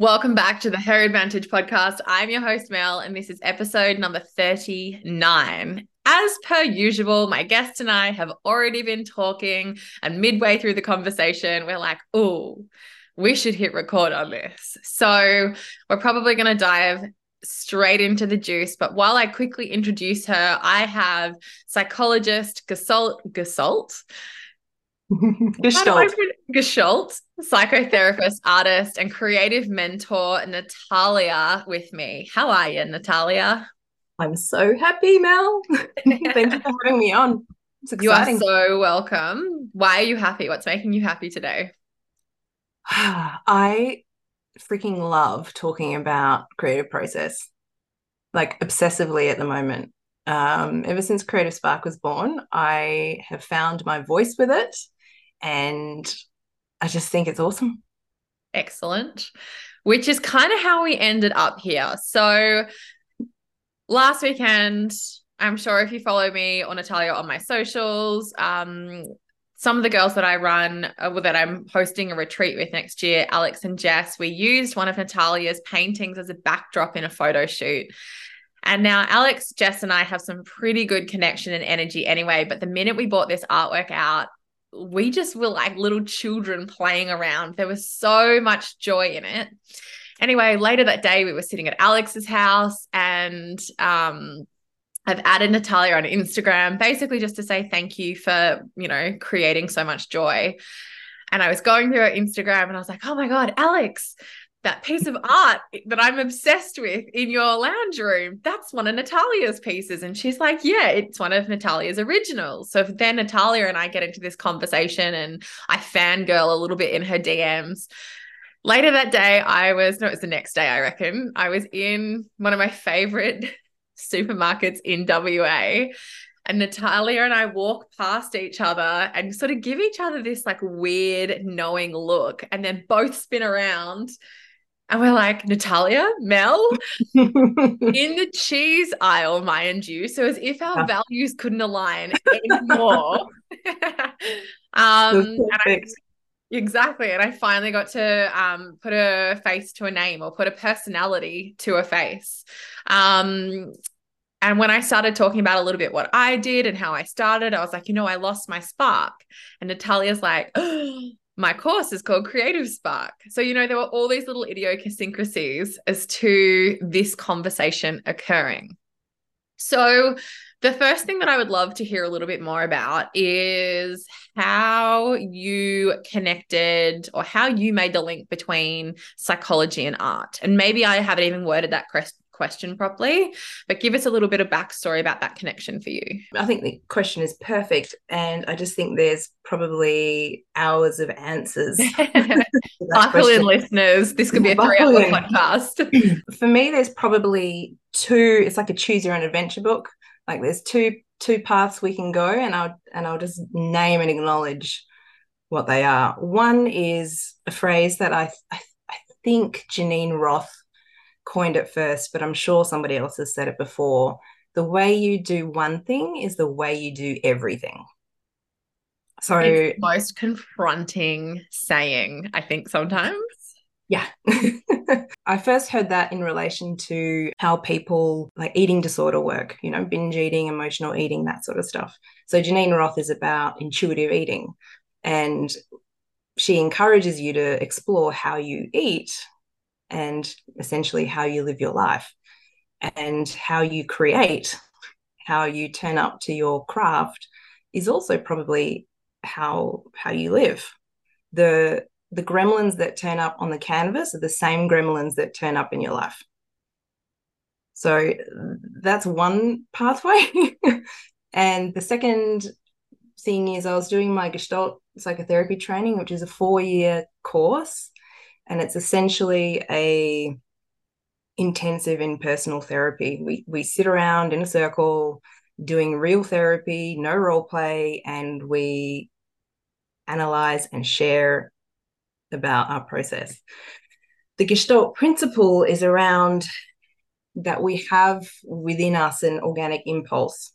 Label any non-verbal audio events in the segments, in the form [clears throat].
Welcome back to the Her Advantage podcast. I'm your host, Mel, and this is episode number 39. As per usual, my guest and I have already been talking, and midway through the conversation, we're like, oh, we should hit record on this. So we're probably going to dive straight into the juice. But while I quickly introduce her, I have psychologist Gasol Gasalt. Gestalt. Gestalt, psychotherapist, artist, and creative mentor, Natalia, with me. How are you, Natalia? I'm so happy, Mel. [laughs] Thank you for having me on. You are so welcome. Why are you happy? What's making you happy today? [sighs] I freaking love talking about creative process, like obsessively at the moment. Um, ever since Creative Spark was born, I have found my voice with it, and I just think it's awesome. Excellent. Which is kind of how we ended up here. So last weekend, I'm sure if you follow me or Natalia on my socials, um, some of the girls that I run, uh, that I'm hosting a retreat with next year, Alex and Jess, we used one of Natalia's paintings as a backdrop in a photo shoot. And now Alex, Jess, and I have some pretty good connection and energy anyway. But the minute we bought this artwork out, we just were like little children playing around. There was so much joy in it. Anyway, later that day, we were sitting at Alex's house and um, I've added Natalia on Instagram, basically just to say thank you for, you know, creating so much joy. And I was going through her Instagram and I was like, oh my God, Alex, that piece of art that I'm obsessed with in your lounge room, that's one of Natalia's pieces. And she's like, yeah, it's one of Natalia's originals. So then Natalia and I get into this conversation and I fangirl a little bit in her DMs. Later that day, I was, no, it was the next day, I reckon. I was in one of my favorite [laughs] supermarkets in WA. And Natalia and I walk past each other and sort of give each other this like weird knowing look and then both spin around. And we're like, Natalia, Mel, [laughs] in the cheese aisle, mind you. So as if our values couldn't align anymore. [laughs] um, and I, exactly. And I finally got to um, put a face to a name or put a personality to a face. Um, and when I started talking about a little bit what I did and how I started, I was like, you know, I lost my spark. And Natalia's like, [gasps] oh, my course is called Creative Spark. So, you know, there were all these little idiosyncrasies as to this conversation occurring. So, the first thing that I would love to hear a little bit more about is how you connected or how you made the link between psychology and art. And maybe I haven't even worded that question properly, but give us a little bit of backstory about that connection for you. I think the question is perfect. And I just think there's probably hours of answers. [laughs] Buckle in, listeners. This could be a three hour podcast. [clears throat] for me, there's probably two, it's like a choose your own adventure book. Like there's two two paths we can go and I'll and I'll just name and acknowledge what they are. One is a phrase that I I, I think Geneen Roth coined it first, but I'm sure somebody else has said it before. The way you do one thing is the way you do everything. So it's most confronting saying, I think sometimes. Yeah. [laughs] I first heard that in relation to how people like eating disorder work, you know, binge eating, emotional eating, that sort of stuff. So Geneen Roth is about intuitive eating and she encourages you to explore how you eat and essentially how you live your life and how you create, how you turn up to your craft is also probably how how you live. The the gremlins that turn up on the canvas are the same gremlins that turn up in your life. So that's one pathway. [laughs] and the second thing is I was doing my Gestalt psychotherapy training, which is a four year course and it's essentially a intensive in personal therapy. We we sit around in a circle doing real therapy, no role play, and we analyze and share about our process. The Gestalt principle is around that we have within us an organic impulse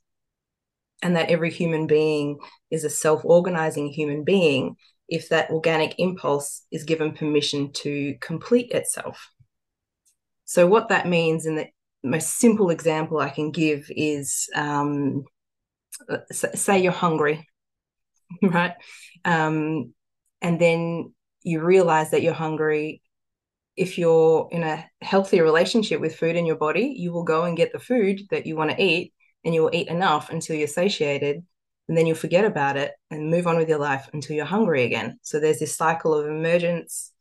and that every human being is a self organizing human being if that organic impulse is given permission to complete itself. So, what that means, in the most simple example I can give is um, say you're hungry, [laughs] right? Um, and then you realize that you're hungry. If you're in a healthy relationship with food in your body, you will go and get the food that you want to eat and you will eat enough until you're satiated and then you'll forget about it and move on with your life until you're hungry again. So there's this cycle of emergence,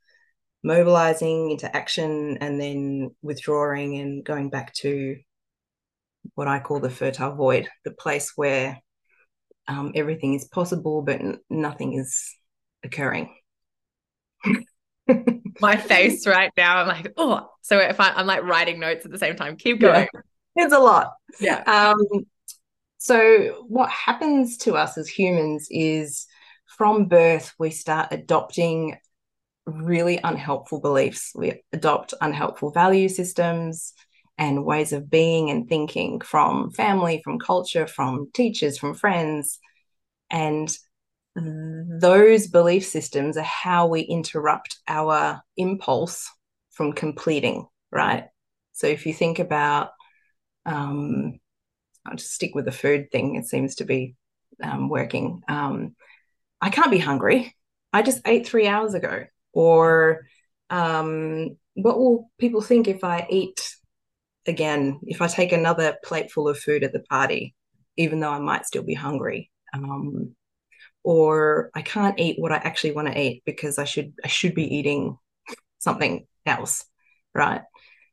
mobilizing into action, and then withdrawing and going back to what I call the fertile void, the place where um, everything is possible, but n- nothing is occurring. [laughs] My face right now, I'm like, oh, so if I, am like writing notes at the same time, keep going. Yeah. It's a lot. Yeah. Um, so, what happens to us as humans is from birth, we start adopting really unhelpful beliefs. We adopt unhelpful value systems and ways of being and thinking from family, from culture, from teachers, from friends. And those belief systems are how we interrupt our impulse from completing, right? So if you think about um, I'll just stick with the food thing. It seems to be um, working. Um, I can't be hungry. I just ate three hours ago. Or um, what will people think if I eat again, if I take another plate full of food at the party, even though I might still be hungry? Um, or I can't eat what I actually want to eat because I should I should be eating something else, right?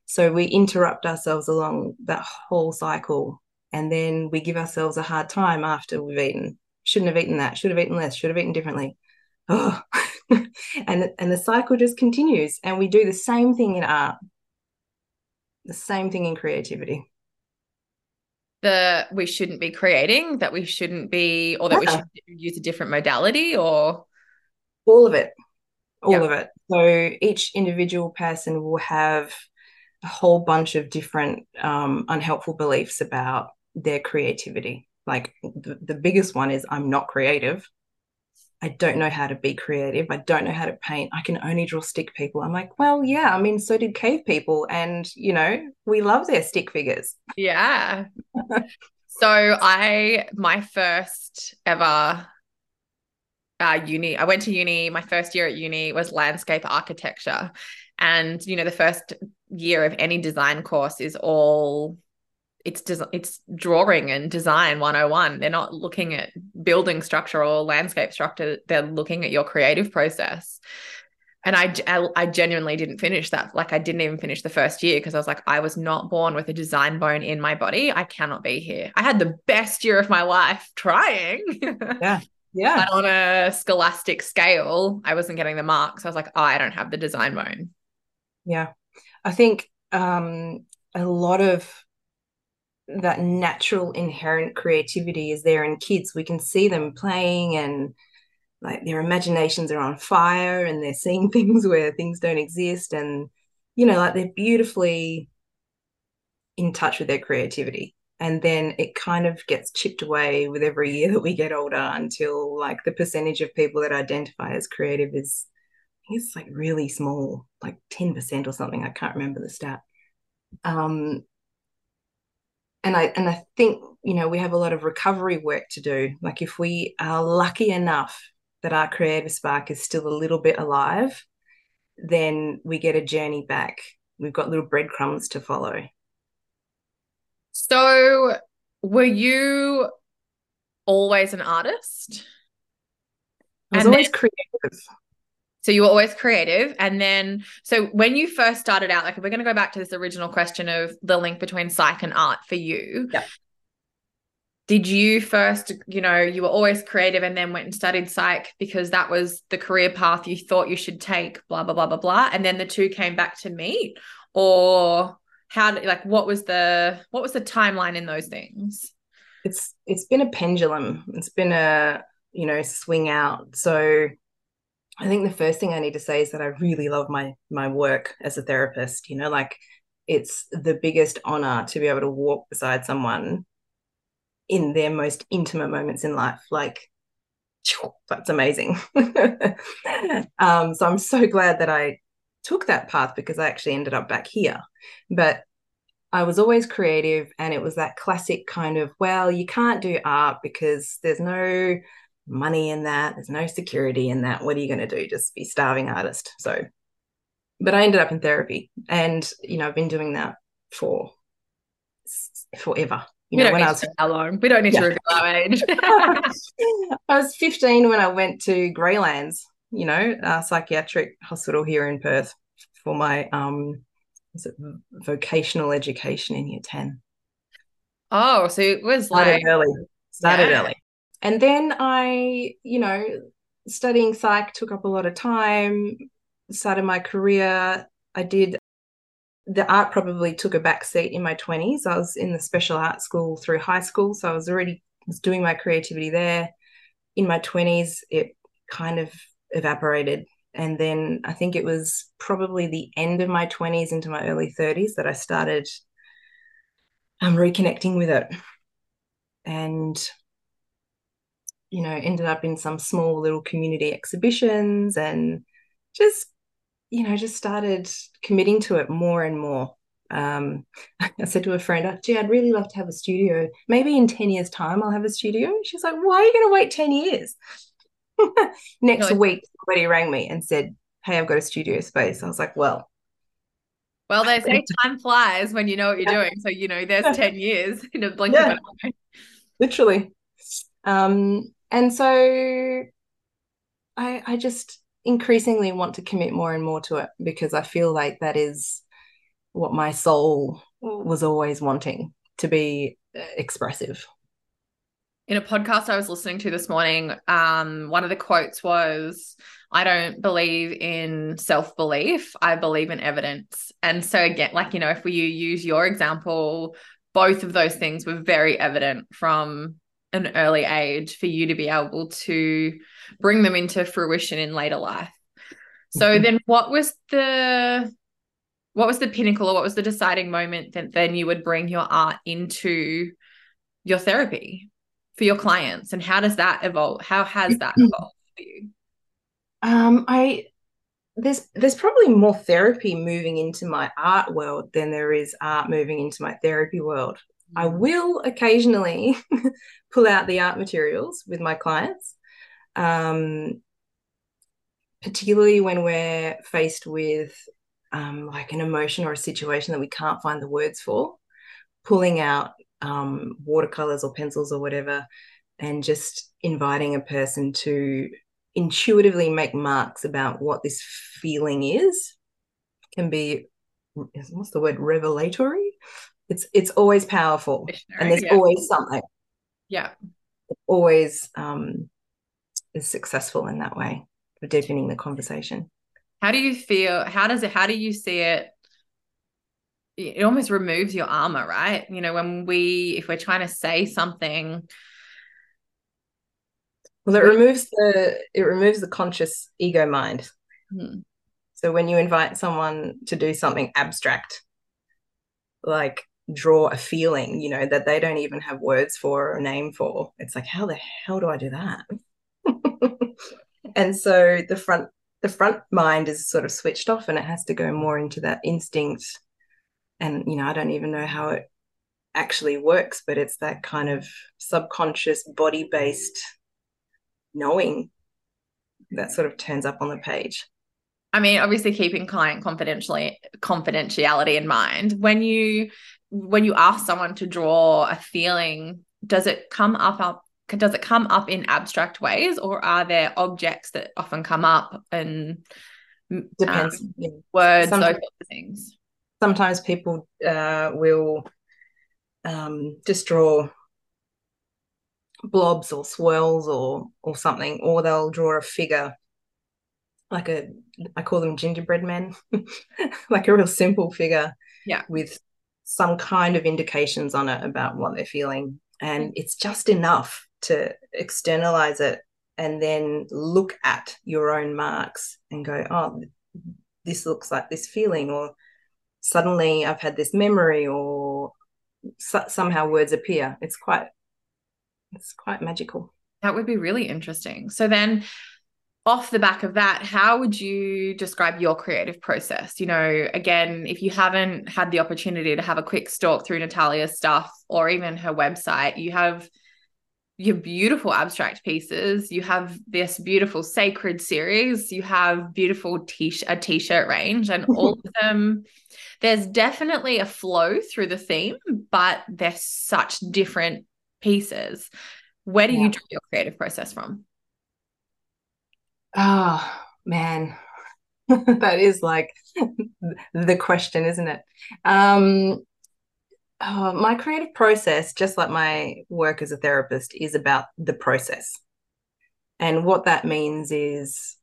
So we interrupt ourselves along that whole cycle and then we give ourselves a hard time after we've eaten. Shouldn't have eaten that. Should have eaten less. Should have eaten differently. Oh, [laughs] and and the cycle just continues. And we do the same thing in art, the same thing in creativity. The we shouldn't be creating, that we shouldn't be, or that we should use a different modality, or all of it, all yep. of it. So each individual person will have a whole bunch of different um, unhelpful beliefs about their creativity. Like the, the biggest one is I'm not creative. I don't know how to be creative. I don't know how to paint. I can only draw stick people. I'm like, well, yeah, I mean, so did cave people. And, you know, we love their stick figures. Yeah. [laughs] so I, my first ever uh, uni, I went to uni, my first year at uni was landscape architecture. And, you know, the first year of any design course is all it's des- it's drawing and design 101 they're not looking at building structure or landscape structure. They're looking at your creative process. And I, I genuinely didn't finish that like i didn't even finish the first year because i was like i was not born with a design bone in my body. I cannot be here. I had the best year of my life trying. [laughs] Yeah. Yeah. But on a scholastic scale i wasn't getting the marks. I was like oh, i don't have the design bone. Yeah. I think um a lot of that natural inherent creativity is there in kids. We can see them playing and like their imaginations are on fire and they're seeing [laughs] things where things don't exist and you know like they're beautifully in touch with their creativity. And then it kind of gets chipped away with every year that we get older until like the percentage of people that identify as creative is it's like really small like 10% or something. I can't remember the stat. Um and I and I think you know we have a lot of recovery work to do. Like if we are lucky enough that our creative spark is still a little bit alive, then we get a journey back. We've got little breadcrumbs to follow. So, were you always an artist? I was and always then, creative. So you were always creative. And then, so when you first started out, like we're going to go back to this original question of the link between psych and art for you. Yeah. Did you first, you know, you were always creative and then went and studied psych because that was the career path you thought you should take, blah, blah, blah, blah, blah. And then the two came back to meet? Or how, like, what was the, what was the timeline in those things? It's, it's been a pendulum. It's been a, you know, swing out. So, I think the first thing I need to say is that I really love my my work as a therapist. You know, like it's the biggest honor to be able to walk beside someone in their most intimate moments in life. Like that's amazing. [laughs] um, so I'm so glad that I took that path because I actually ended up back here. But I was always creative, and it was that classic kind of, well, you can't do art because there's no money in that, there's no security in that. What are you going to do? Just be starving artist. So, but I ended up in therapy, and you know, I've been doing that for forever. You know, when I was how long? We don't need yeah. to reveal our age. [laughs] [laughs] I was 15 when I went to Graylands, you know, a psychiatric hospital here in Perth for my um was it vocational education in year 10. Oh, so it was started like early. Started yeah. early. And then I, you know, studying psych took up a lot of time, started my career. I did the art probably took a back seat in my 20s. I was in the special art school through high school, so I was already was doing my creativity there. In my 20s, it kind of evaporated. And then I think it was probably the end of my 20s into my early 30s that I started um, reconnecting with it. And, you know, ended up in some small little community exhibitions and just you know, just started committing to it more and more. Um, [laughs] I said to a friend, gee, I'd really love to have a studio. Maybe in 10 years' time, I'll have a studio. She's like, why are you going to wait 10 years? [laughs] Next really? week, somebody rang me and said, hey, I've got a studio space. I was like, well, well, they say time flies when you know what you're doing. So, you know, there's 10 years [laughs] in a blink yeah. of an eye. Literally. Um, and so I I just increasingly want to commit more and more to it because I feel like that is what my soul was always wanting to be uh, expressive. In a podcast I was listening to this morning, um, one of the quotes was, I don't believe in self belief, I believe in evidence. And so, again, like, you know, if we use your example, both of those things were very evident from an early age for you to be able to bring them into fruition in later life. So mm-hmm. then what was the what was the pinnacle or what was the deciding moment that then you would bring your art into your therapy for your clients and how does that evolve how has that [clears throat] evolved for you um i there's there's probably more therapy moving into my art world than there is art moving into my therapy world I mm. will occasionally [laughs] pull out the art materials with my clients, um, particularly when we're faced with um, like an emotion or a situation that we can't find the words for, pulling out um, watercolors or pencils or whatever, and just inviting a person to intuitively make marks about what this feeling is can be what's the word revelatory it's it's always powerful and there's yeah. always something. Yeah. Always um is successful in that way for deepening the conversation. How do you feel how does it how do you see it? It almost removes your armor right? You know when we if we're trying to say something. Well it removes the it removes the conscious ego mind. Hmm. so when you invite someone to do something abstract like draw a feeling, you know, that they don't even have words for or name for. It's like, how the hell do I do that? and so the front the front mind is sort of switched off and it has to go more into that instinct. And, you know, I don't even know how it actually works, but it's that kind of subconscious body based knowing that sort of turns up on the page. I mean, obviously keeping client confidentially confidentiality in mind. When you when you ask someone to draw a feeling, does it come up up does it come up in abstract ways or are there objects that often come up and depends um, yeah. words sometimes, those of things sometimes people uh, will um, just draw blobs or swirls or or something or they'll draw a figure like a i call them gingerbread men [laughs] like a real simple figure yeah with some kind of indications on it about what they're feeling. And mm. it's just enough to externalize it and then look at your own marks and go, oh, this looks like this feeling, or suddenly I've had this memory, or so- somehow words appear. It's quite, it's quite magical. That would be really interesting. So then, off the back of that, how would you describe your creative process? You know, again, if you haven't had the opportunity to have a quick stalk through Natalia's stuff or even her website, you have your beautiful abstract pieces, you have this beautiful sacred series, you have beautiful t a t-shirt range, and [laughs] all of them. There's definitely a flow through the theme, but they're such different pieces. Where do yeah. you draw your creative process from? Oh, man. [laughs] that is like the question, isn't it? Um, oh, my creative process, just like my work as a therapist, is about the process. And what that means is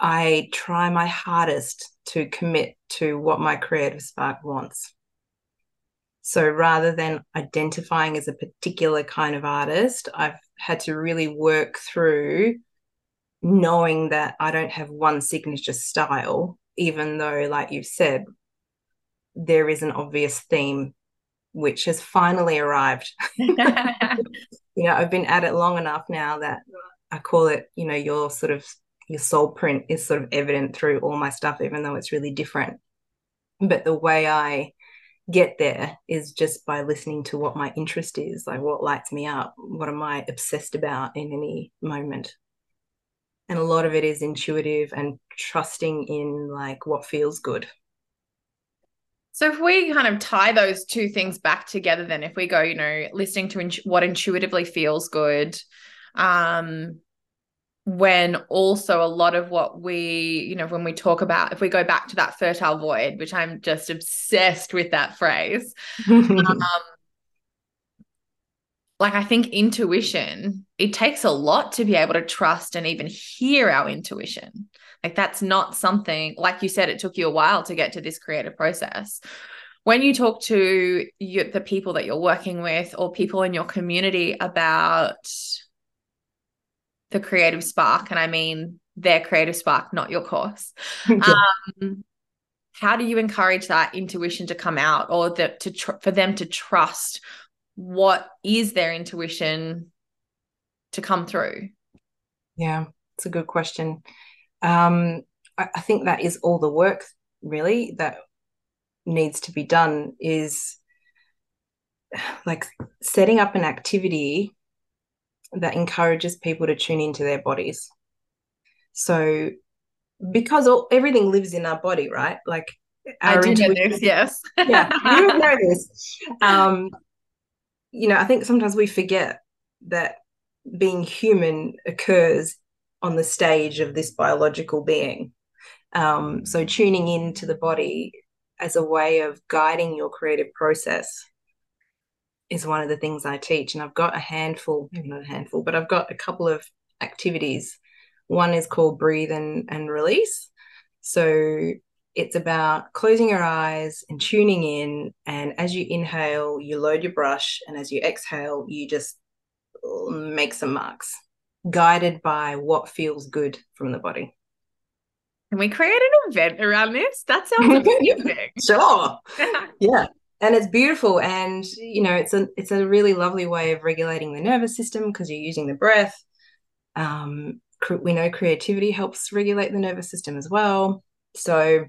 I try my hardest to commit to what my creative spark wants. So rather than identifying as a particular kind of artist, I've had to really work through knowing that I don't have one signature style, even though, like you said, there is an obvious theme which has finally arrived. [laughs] you know, I've been at it long enough now that I call it, you know, your sort of your soul print is sort of evident through all my stuff, even though it's really different. But the way I get there is just by listening to what my interest is, like what lights me up, what am I obsessed about in any moment and a lot of it is intuitive and trusting in like what feels good. So if we kind of tie those two things back together then if we go you know listening to int- what intuitively feels good um when also a lot of what we you know when we talk about if we go back to that fertile void which i'm just obsessed with that phrase [laughs] um, like I think intuition, it takes a lot to be able to trust and even hear our intuition. Like that's not something, like you said, it took you a while to get to this creative process. When you talk to you, the people that you're working with or people in your community about the creative spark, and I mean their creative spark, not your course. [laughs] um, how do you encourage that intuition to come out or the, to tr- for them to trust what is their intuition to come through? Yeah, it's a good question. Um, I, I think that is all the work really that needs to be done is [sighs] like setting up an activity that encourages people to tune into their bodies. So, because all, everything lives in our body, right? Like, I do know this, yes. yeah, you know this. [laughs] Um, you know, I think sometimes we forget that being human occurs on the stage of this biological being. Um, so tuning into the body as a way of guiding your creative process is one of the things I teach. And I've got a handful, maybe not a handful, but I've got a couple of activities. One is called breathe and, and release. So it's about closing your eyes and tuning in. And as you inhale, you load your brush. And as you exhale, you just make some marks, guided by what feels good from the body. Can we create an event around this? That sounds amazing. [laughs] sure. [laughs] yeah. And it's beautiful. And you know, it's a it's a really lovely way of regulating the nervous system because you're using the breath. Um, we know creativity helps regulate the nervous system as well. So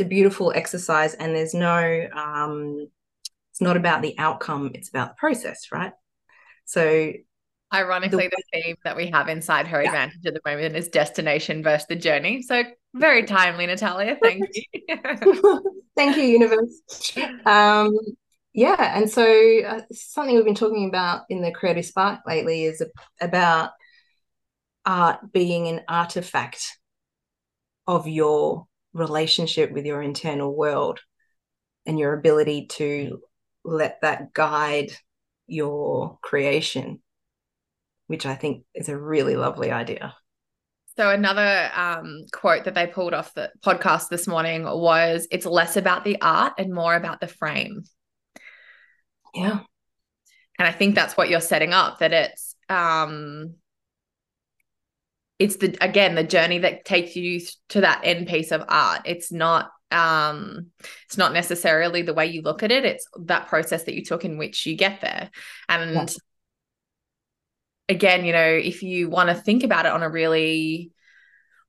it's a beautiful exercise and there's no um it's not about the outcome it's about the process right? So ironically the, the theme that we have inside her yeah. advantage at the moment is destination versus the journey. So very timely natalia. Thank you. [laughs] Thank you universe. Um yeah and so uh, something we've been talking about in the creative spark lately is about art being an artifact of your relationship with your internal world and your ability to let that guide your creation, which I think is a really lovely idea. So another um, quote that they pulled off the podcast this morning was, "It's less about the art and more about the frame." Yeah, and I think that's what you're setting up. That it's um, it's the again the journey that takes you to that end piece of art. It's not um it's not necessarily the way you look at it. It's that process that you took in which you get there. And yeah. again, you know, if you want to think about it on a really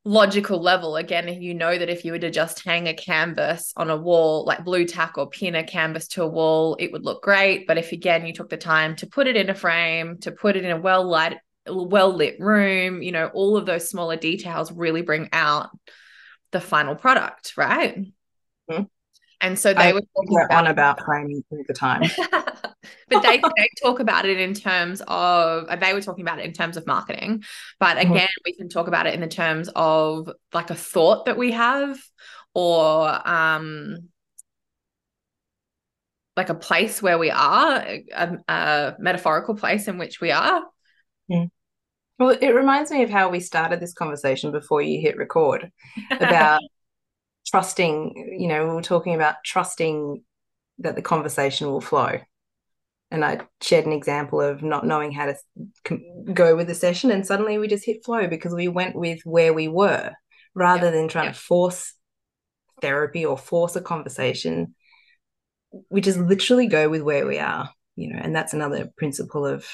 logical level again you know that if you were to just hang a canvas on a wall like Blu Tack or pin a canvas to a wall it would look great. But if again you took the time to put it in a frame to put it in a well light well lit room you know all of those smaller details really bring out the final product right mm-hmm. And so they I were talking about, on about framing all the time. [laughs] but they, they talk about it in terms of they were talking about it in terms of marketing. But mm-hmm. again, mm-hmm. we can talk about it in the terms of like a thought that we have or um like a place where we are, a, a metaphorical place in which we are. Mm. Well, it reminds me of how we started this conversation before you hit record about [laughs] trusting, you know, we were talking about trusting that the conversation will flow. And I shared an example of not knowing how to go with the session, and suddenly we just hit flow because we went with where we were rather yeah. than trying yeah. to force therapy or force a conversation. We just literally go with where we are, you know, and that's another principle of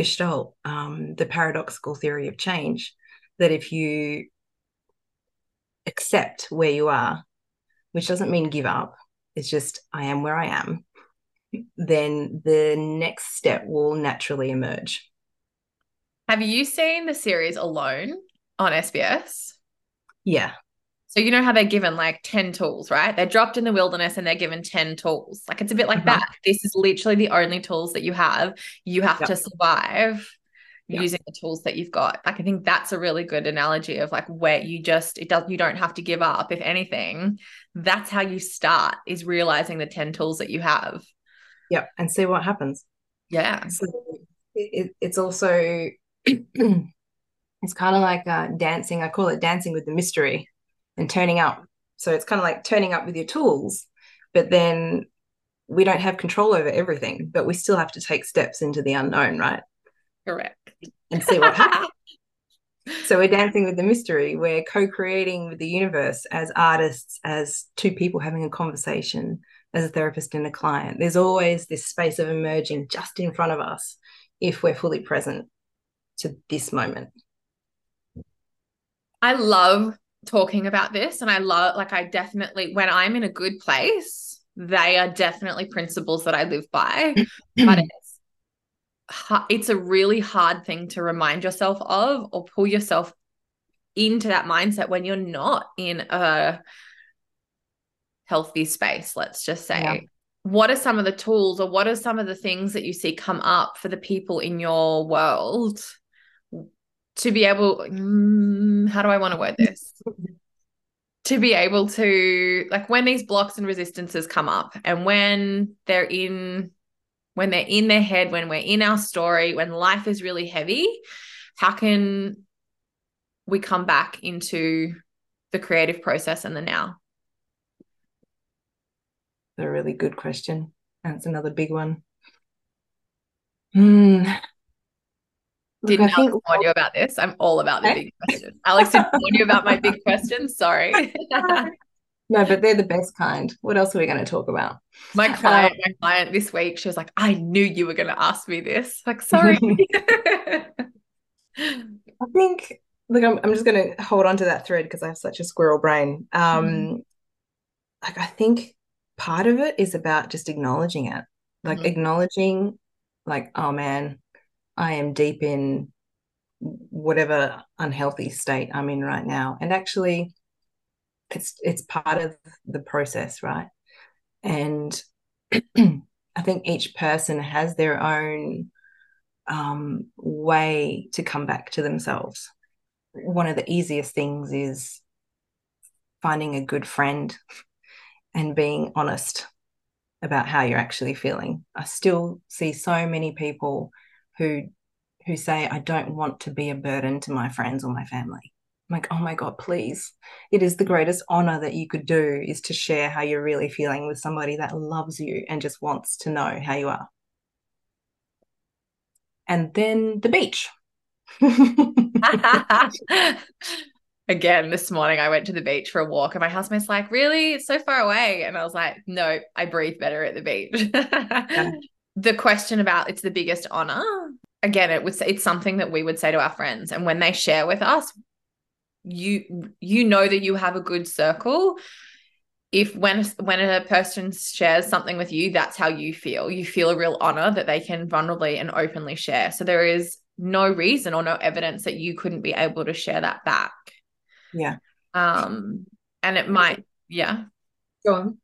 Gestalt, um, the paradoxical theory of change. That if you accept where you are, which doesn't mean give up, it's just I am where I am, then the next step will naturally emerge. Have you seen the series Alone on SBS? Yeah. So you know how they're given like 10 tools, right? They're dropped in the wilderness and they're given 10 tools. Like it's a bit like mm-hmm. that. This is literally the only tools that you have. You have yep. to survive yeah. using the tools that you've got. Like I think that's a really good analogy of like where you just it does you don't have to give up. If anything, that's how you start is realizing the 10 tools that you have. Yep. And see what happens. Yeah. So it, it's also [clears throat] it's kind of like uh, dancing. I call it dancing with the mystery and turning up. So it's kind of like turning up with your tools, but then we don't have control over everything, but we still have to take steps into the unknown, right? Correct. And see what happens. [laughs] so we're dancing with the mystery. We're co-creating with the universe as artists, as two people having a conversation, as a therapist and a client. There's always this space of emerging just in front of us if we're fully present to this moment. I love talking about this and I love like I definitely when I'm in a good place, they are definitely principles that I live by. [clears throat] but it's it's a really hard thing to remind yourself of or pull yourself into that mindset when you're not in a healthy space let's just say yeah. what are some of the tools or what are some of the things that you see come up for the people in your world to be able mm, how do i want to word this to be able to like when these blocks and resistances come up and when they're in when they're in their head, when we're in our story, when life is really heavy, how can we come back into the creative process and the now? A really good question. That's another big one. Hmm. Didn't Alex think... warn you about this? I'm all about the big questions. Alex didn't warn you about my big questions. Sorry. [laughs] No, but they're the best kind. What else are we going to talk about? My client, my client this week, she was like, I knew you were going to ask me this. Like, sorry. [laughs] I think, look, I'm, I'm just going to hold on to that thread because I have such a squirrel brain. Um, mm. Like, I think part of it is about just acknowledging it, like mm. acknowledging, like, oh man, I am deep in whatever unhealthy state I'm in right now. And actually, it's it's part of the process right? And [clears throat] i think each person has their own um, way to come back to themselves. One of the easiest things is finding a good friend and being honest about how you're actually feeling. I still see so many people who who say i don't want to be a burden to my friends or my family I'm like, oh my God, please. It is the greatest honor that you could do is to share how you're really feeling with somebody that loves you and just wants to know how you are. And then the beach. [laughs] Again, this morning I went to the beach for a walk and my husband's like, Really? It's so far away. And I was like, No, I breathe better at the beach. yeah. [laughs] The question about it's the biggest honor again, it was it's something that we would say to our friends. And when they share with us, you you know that you have a good circle. If when when a person shares something with you that's how you feel. You feel a real honor that they can vulnerably and openly share. So there is no reason or no evidence that you couldn't be able to share that back. Yeah. Um and it might yeah. Go on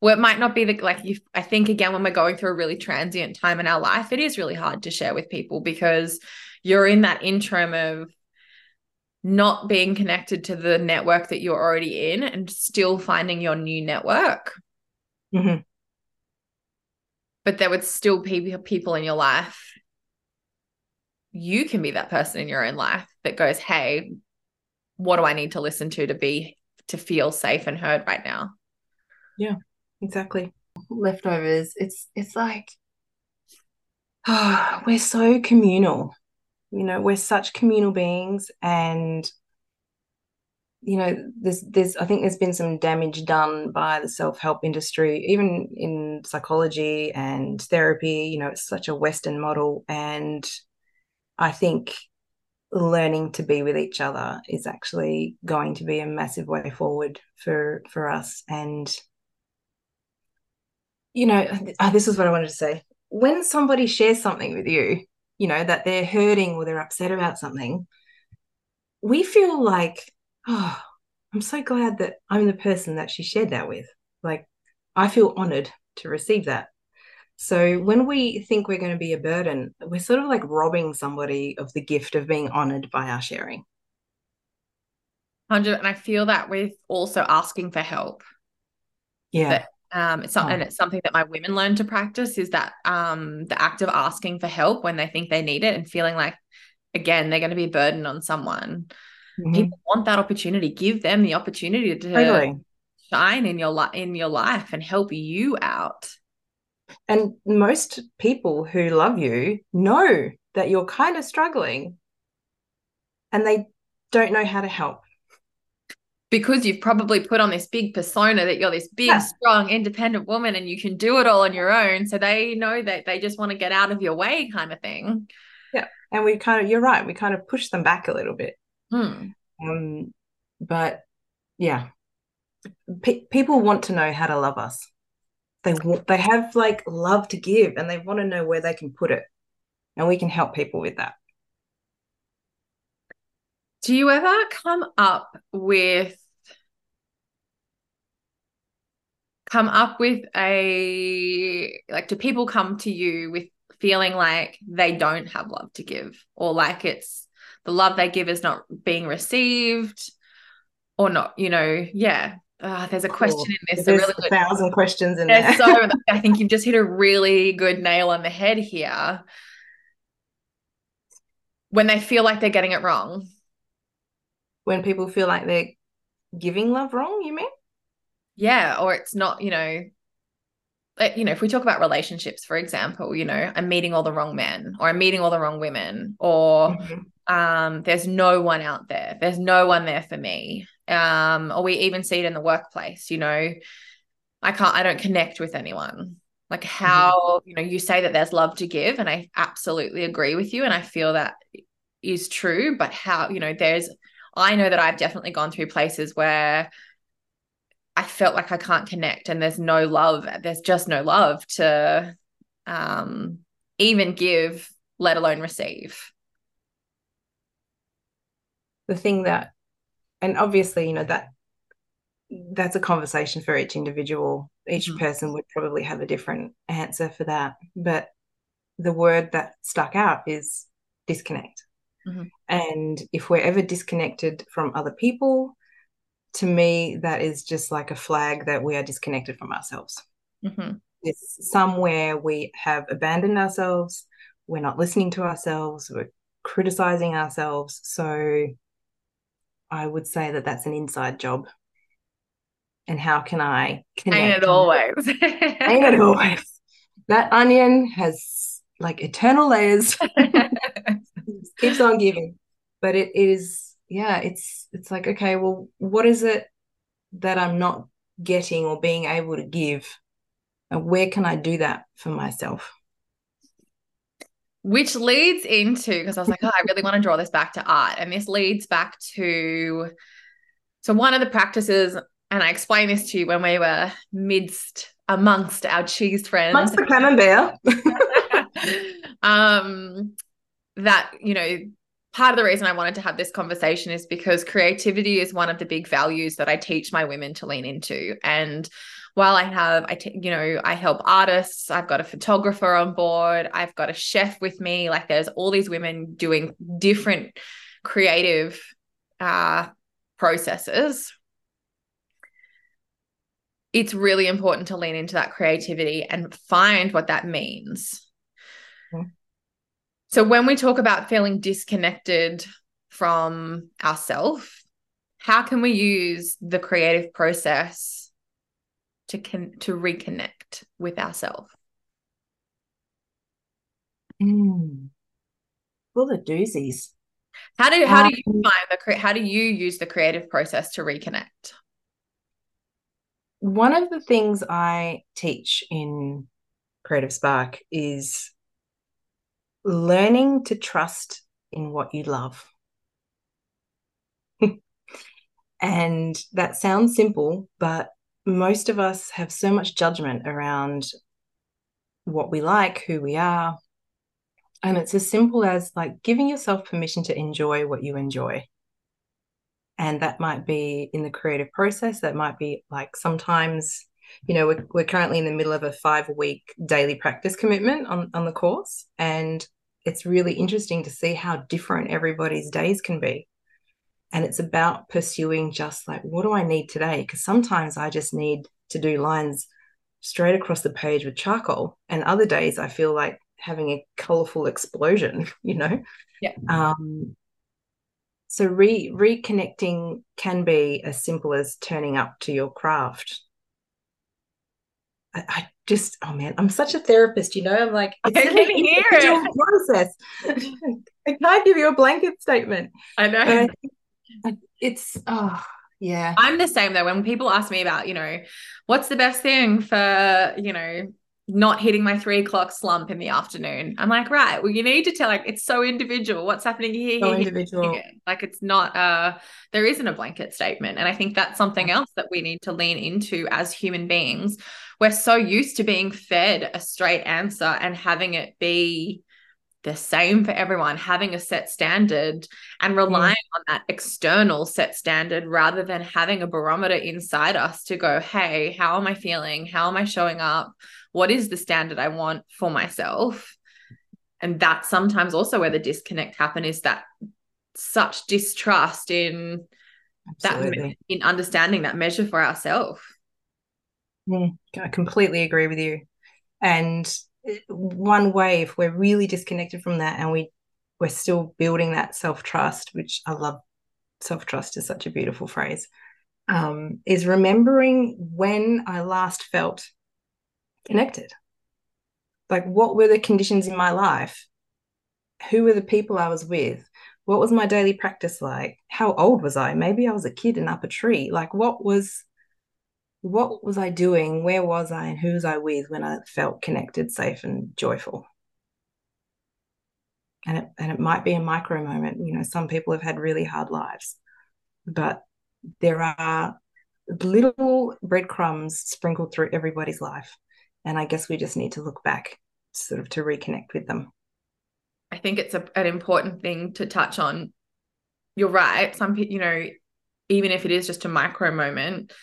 well it might not be the like you i think again when we're going through a really transient time in our life it is really hard to share with people because you're in that interim of not being connected to the network that you're already in and still finding your new network. Mm-hmm. but there would still be people in your life. You can be that person in your own life that goes hey what do i need to listen to to be to feel safe and heard right now yeah exactly. Leftovers. It's it's like oh, [sighs] we're so communal. You know we're such communal beings and you know there's there's i think there's been some damage done by the self-help industry even in psychology and therapy. You know it's such a western model and i think learning to be with each other is actually going to be a massive way forward for for us and you know uh, this is what i wanted to say when somebody shares something with you you know, that they're hurting or they're upset about something, we feel like, oh, I'm so glad that I'm the person that she shared that with. Like, I feel honored to receive that. So when we think we're going to be a burden, we're sort of like robbing somebody of the gift of being honored by our sharing. 100 and I feel that with also asking for help. Yeah. That um it's not, oh. and it's something that my women learn to practice is that um the act of asking for help when they think they need it and feeling like again they're going to be a burden on someone mm-hmm. people want that opportunity give them the opportunity to totally. shine in your life in your life and help you out and most people who love you know that you're kind of struggling and they don't know how to help because you've probably put on this big persona that you're this big, yeah. strong, independent woman and you can do it all on your own. So they know that they just want to get out of your way, kind of thing. Yeah. And we kind of, you're right, we kind of push them back a little bit. Hmm. Um, but yeah, P- people want to know how to love us. They want, they have like love to give and they want to know where they can put it. And we can help people with that. Do you ever come up with come up with a like do people come to you with feeling like they don't have love to give? Or like it's the love they give is not being received or not you know? Yeah. Uh, there's a question in this there's a, really good, thousand questions in there. so [laughs] i think you've just hit a really good nail on the head here. When they feel like they're getting it wrong when people feel like they're giving love wrong, you mean? Yeah, or it's not, you know, like, you know, if we talk about relationships, for example, you know, I'm meeting all the wrong men or I'm meeting all the wrong women or mm-hmm. um, there's no one out there. There's no one there for me. Um, or we even see it in the workplace, you know, I can't, I don't connect with anyone. Like mm-hmm. how, mm-hmm. you know, you say that there's love to give, and I absolutely agree with you. And I feel that is true, but how, you know, there's I know that I've definitely gone through places where I felt like I can't connect and there's no love. There's just no love to um, even give, let alone receive. The thing that, and obviously, you know, that that's a conversation for each individual. Each mm-hmm. person would probably have a different answer for that. But the word that stuck out is disconnect. Mm-hmm. And if we're ever disconnected from other people, to me, that is just like a flag that we are disconnected from ourselves. Mm-hmm. It's somewhere we have abandoned ourselves, we're not listening to ourselves, we're criticizing ourselves. So I would say that that's an inside job. And how can I connect? Ain't it always? [laughs] Ain't it always? That onion has like eternal layers. [laughs] keeps on giving but it is yeah it's it's like okay well what is it that i'm not getting or being able to give and where can i do that for myself which leads into because I was like, oh, I really want to draw this back to art. And this leads back to so one of the practices, and I explained this to you when we were midst amongst our cheese friends. Amongst the camembert. [laughs] um that, you know, part of the reason I wanted to have this conversation is because creativity is one of the big values that I teach my women to lean into. And while I have, I, t- you know, I help artists, I've got a photographer on board, I've got a chef with me. Like there's all these women doing different creative uh, processes. It's really important to lean into that creativity and find what that means. Mm-hmm. So when we talk about feeling disconnected from ourselves, how can we use the creative process to con- to reconnect with ourselves? Mm. Full of doozies. How do how um, do you um, find the how do you use the creative process to reconnect? One of the things I teach in Creative Spark is learning to trust in what you love. [laughs] and that sounds simple, but most of us have so much judgment around what we like, who we are. And it's as simple as like giving yourself permission to enjoy what you enjoy. And that might be in the creative process. That might be like sometimes, you know, we're, we're currently in the middle of a five week daily practice commitment on, on the course. And it's really interesting to see how different everybody's days can be. And it's about pursuing just like what do i need today? Because sometimes i just need to do lines straight across the page with charcoal. And other days i feel like having a colorful explosion [laughs] you know? Yeah. Um so re reconnecting can be as simple as turning up to your craft I, I just oh man i'm such a therapist you know? I'm like it's I can hear it. process. [laughs] I can't give you a blanket statement? I know. It's oh yeah. I'm the same though. When people ask me about you know what's the best thing for you know not hitting my three o'clock slump in the afternoon i'm like right well you need to tell like it's so individual what's happening here, so individual here. like it's not uh there isn't a blanket statement and i think that's something else that we need to lean into as human beings we're so used to being fed a straight answer and having it be the same for everyone, having a set standard and relying mm. on that external set standard rather than having a barometer inside us to go, hey, how am I feeling? How am I showing up? What is the standard I want for myself? And that's sometimes also where the disconnect happen is that such distrust in Absolutely. that in understanding that measure for ourselves. Mm, I completely agree with you. And one way if we're really disconnected from that and we we're still building that self-trust which i love self-trust is such a beautiful phrase um, is remembering when i last felt connected like what were the conditions in my life who were the people i was with what was my daily practice like how old was i maybe i was a kid in up a tree like what was what was I doing? Where was I? And who was I with when I felt connected, safe, and joyful? And it, and it might be a micro moment. You know, some people have had really hard lives, but there are little breadcrumbs sprinkled through everybody's life. And I guess we just need to look back sort of to reconnect with them. I think it's a, an important thing to touch on. You're right. Some people, you know, even if it is just a micro moment,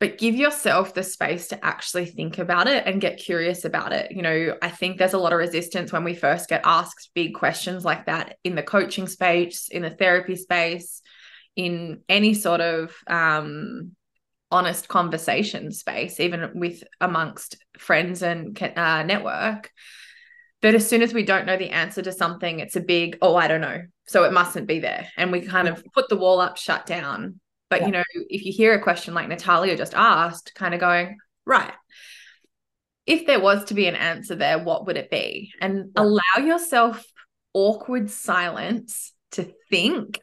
but give yourself the space to actually think about it and get curious about it. You know, I think there's a lot of resistance when we first get asked big questions like that in the coaching space, in the therapy space, in any sort of um, honest conversation space, even with amongst friends and uh, network. But as soon as we don't know the answer to something, it's a big, oh, I don't know. So it mustn't be there. And we kind of put the wall up, shut down. But yeah. you know, if you hear a question like Natalia just asked, kind of going, right, if there was to be an answer there, what would it be? And yeah. allow yourself awkward silence to think,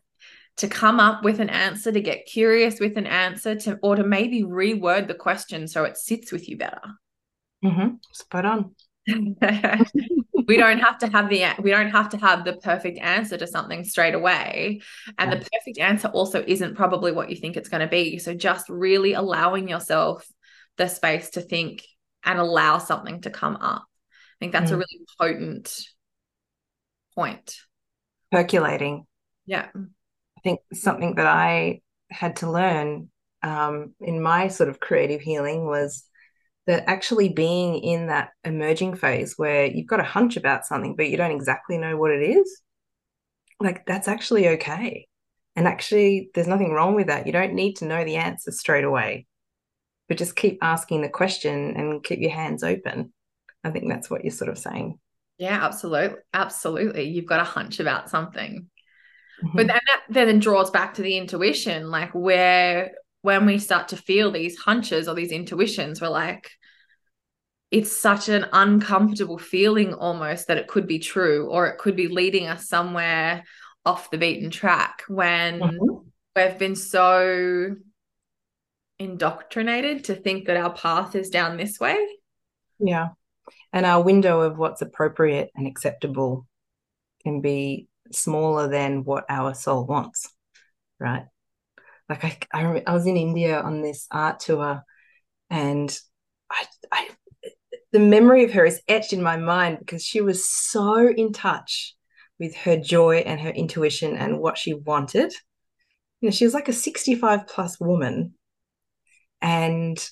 to come up with an answer, to get curious with an answer, to or to maybe reword the question so it sits with you better. Mm-hmm. Spot on. [laughs] we don't have to have the we don't have to have the perfect answer to something straight away and the perfect answer also isn't probably what you think it's going to be so just really allowing yourself the space to think and allow something to come up i think that's mm. a really potent point percolating yeah i think something that i had to learn um, in my sort of creative healing was that actually being in that emerging phase where you've got a hunch about something, but you don't exactly know what it is, like that's actually okay. And actually, there's nothing wrong with that. You don't need to know the answer straight away, but just keep asking the question and keep your hands open. I think that's what you're sort of saying. Yeah, absolutely. Absolutely. You've got a hunch about something. Mm-hmm. But then that then draws back to the intuition, like where when we start to feel these hunches or these intuitions, we're like, it's such an uncomfortable feeling almost that it could be true or it could be leading us somewhere off the beaten track when mm-hmm. we've been so indoctrinated to think that our path is down this way. Yeah. And our window of what's appropriate and acceptable can be smaller than what our soul wants, right? Like I, I, I was in India on this art tour and I, I the memory of her is etched in my mind because she was so in touch with her joy and her intuition and what she wanted. You know, she was like a 65 plus woman and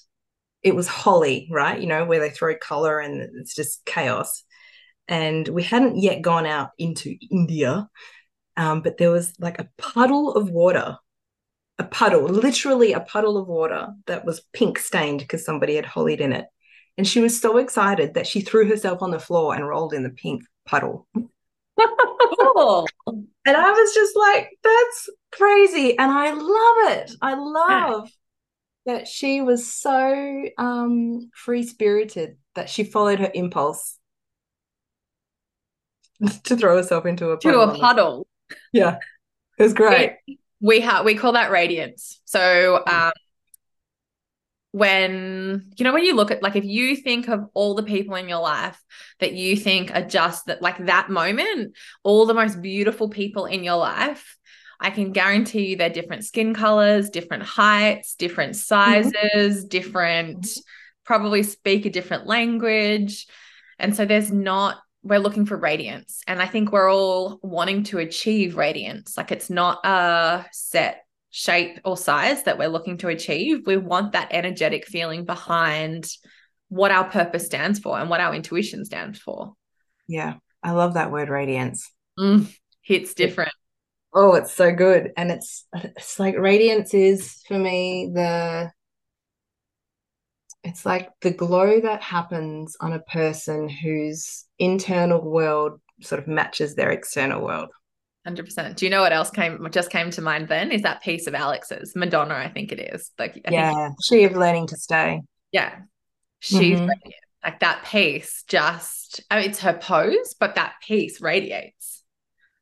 it was Holi, right? You know, where they throw color and it's just chaos. And we hadn't yet gone out into India, um, but there was like a puddle of water, a puddle, literally a puddle of water that was pink stained because somebody had holied in it. And she was so excited that she threw herself on the floor and rolled in the pink puddle. cool. And I was just like, that's crazy. And I love it. I love yeah. that she was so um, free spirited that she followed her impulse [laughs] to throw herself into a puddle. To a puddle. Yeah. It was great. We, we have we call that radiance. So um when you know when you look at like if you think of all the people in your life that you think are just that like that moment all the most beautiful people in your life i can guarantee you they're different skin colors different heights different mm-hmm. sizes mm-hmm. different probably speak a different language and so there's not we're looking for radiance and i think we're all wanting to achieve radiance like it's not a set shape or size that we're looking to achieve. We want that energetic feeling behind what our purpose stands for and what our intuition stands for. Yeah, I love that word radiance. Mm, hits different. Oh, it's so good. And it's it's like radiance is for me the it's like the glow that happens on a person whose internal world sort of matches their external world. 100%. Do you know what else came just came to mind then? Is that piece of Alex's Madonna, I think it is. Like I Yeah, she of learning to stay. Yeah. She's mm-hmm. like that piece just I mean, it's her pose, but that piece radiates.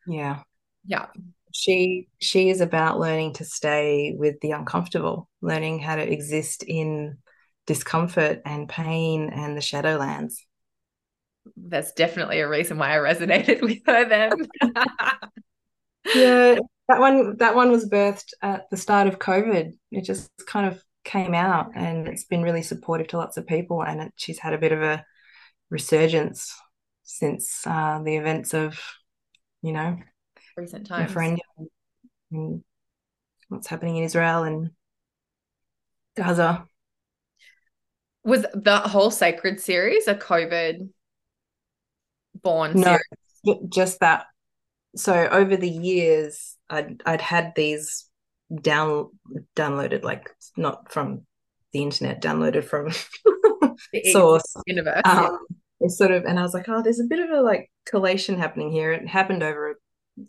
Yeah. Yeah. She she is about learning to stay with the uncomfortable, learning how to exist in discomfort and pain and the shadowlands. That's definitely a reason why I resonated [laughs] with her then. [laughs] yeah, that one that one was birthed at the start of COVID. It just kind of came out, and it's been really supportive to lots of people. And it, she's had a bit of a resurgence since uh, the events of, you know, recent times, referendum, and what's happening in Israel and Gaza. Was the whole sacred series a COVID born no, series? just that so over the years I'd, I'd had these down downloaded like not from the internet downloaded from [laughs] source. universe um, it's sort of and i was like oh there's a bit of a like collation happening here. It happened over a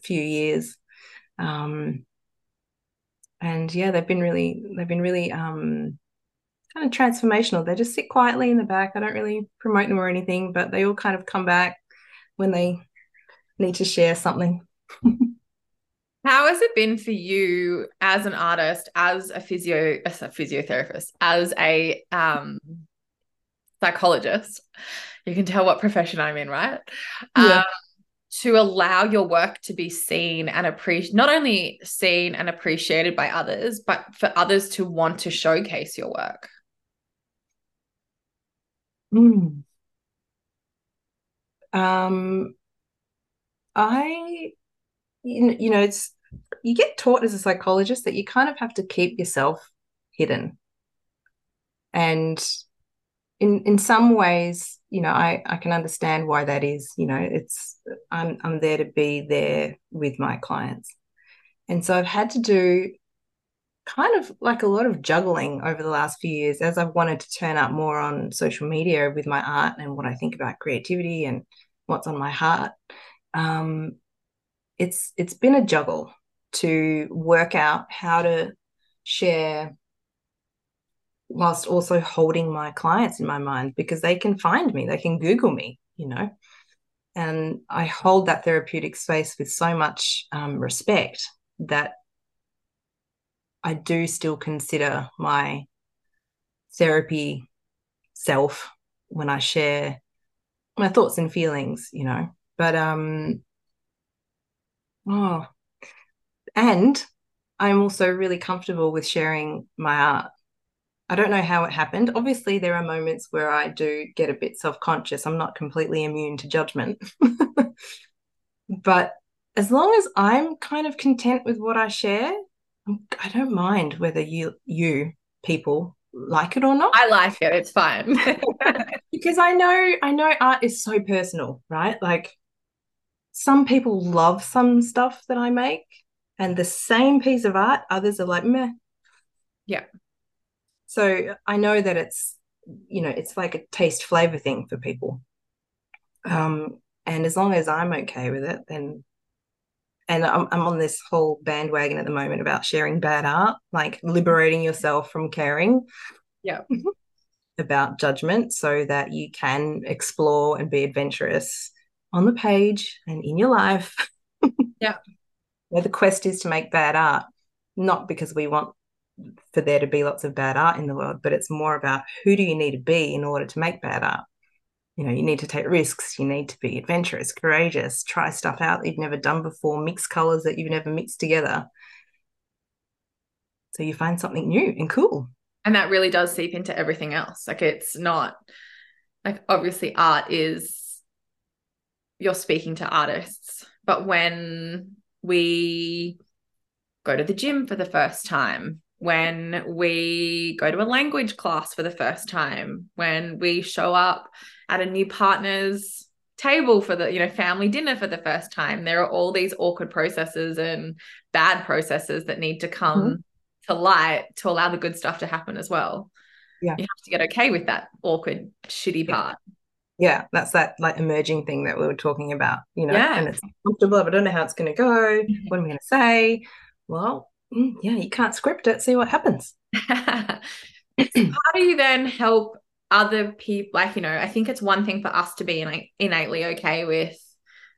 few years. Um and yeah they've been really they've been really um kind of transformational they just sit quietly in the back i don't really promote them or anything but they all kind of come back when they need to share something. [laughs] How has it been for you as an artist, as a physio, as a physiotherapist, as a um, psychologist. You can tell what profession I'm in, right? Yeah. Um, to allow your work to be seen and appreciated, not only seen and appreciated by others, but for others to want to showcase your work. Mm. Um, I, you know, it's you get taught as a psychologist that you kind of have to keep yourself hidden, and in in some ways, you know, I I can understand why that is. You know, it's I'm I'm there to be there with my clients, and so I've had to do kind of like a lot of juggling over the last few years as I've wanted to turn up more on social media with my art and what I think about creativity and what's on my heart. Um, it's it's been a juggle to work out how to share whilst also holding my clients in my mind because they can find me, they can Google me, you know. And I hold that therapeutic space with so much um, respect that I do still consider my therapy self when I share my thoughts and feelings, you know. But um oh and I'm also really comfortable with sharing my art. I don't know how it happened. Obviously, there are moments where I do get a bit self conscious. I'm not completely immune to judgment. [laughs] but as long as I'm kind of content with what I share, I don't mind whether you you people like it or not. I like it. It's fine. [laughs] because I know I know art is so personal, right? Like some people love some stuff that I make and the same piece of art, others are like meh. Yeah. So I know that it's you know, it's like a taste flavor thing for people. Um and as long as I'm okay with it, then and I'm, I'm on this whole bandwagon at the moment about sharing bad art, like liberating yourself from caring. Yeah. [laughs] about judgment so that you can explore and be adventurous on the page and in your life. [laughs] yeah. Where the quest is to make bad art, not because we want for there to be lots of bad art in the world, but it's more about who do you need to be in order to make bad art you know, you need to take risks, you need to be adventurous, courageous, try stuff out that you've never done before, mix colors that you've never mixed together. So you find something new and cool. And that really does seep into everything else. Like it's not like obviously art is you're speaking to artists, but when we go to the gym for the first time, when we go to a language class for the first time, when we show up at a new partner's table for the you know family dinner for the first time. There are all these awkward processes and bad processes that need to come mm-hmm. to light to allow the good stuff to happen as well. Yeah. You have to get okay with that awkward shitty part. Yeah that's that like emerging thing that we were talking about you know yeah. and it's comfortable i don't know how it's going to go. Mm-hmm. what am i going to say? Well mm, yeah you can't script it see what happens. [laughs] How do you then help other people like you know i think it's one thing for us to be like innately okay with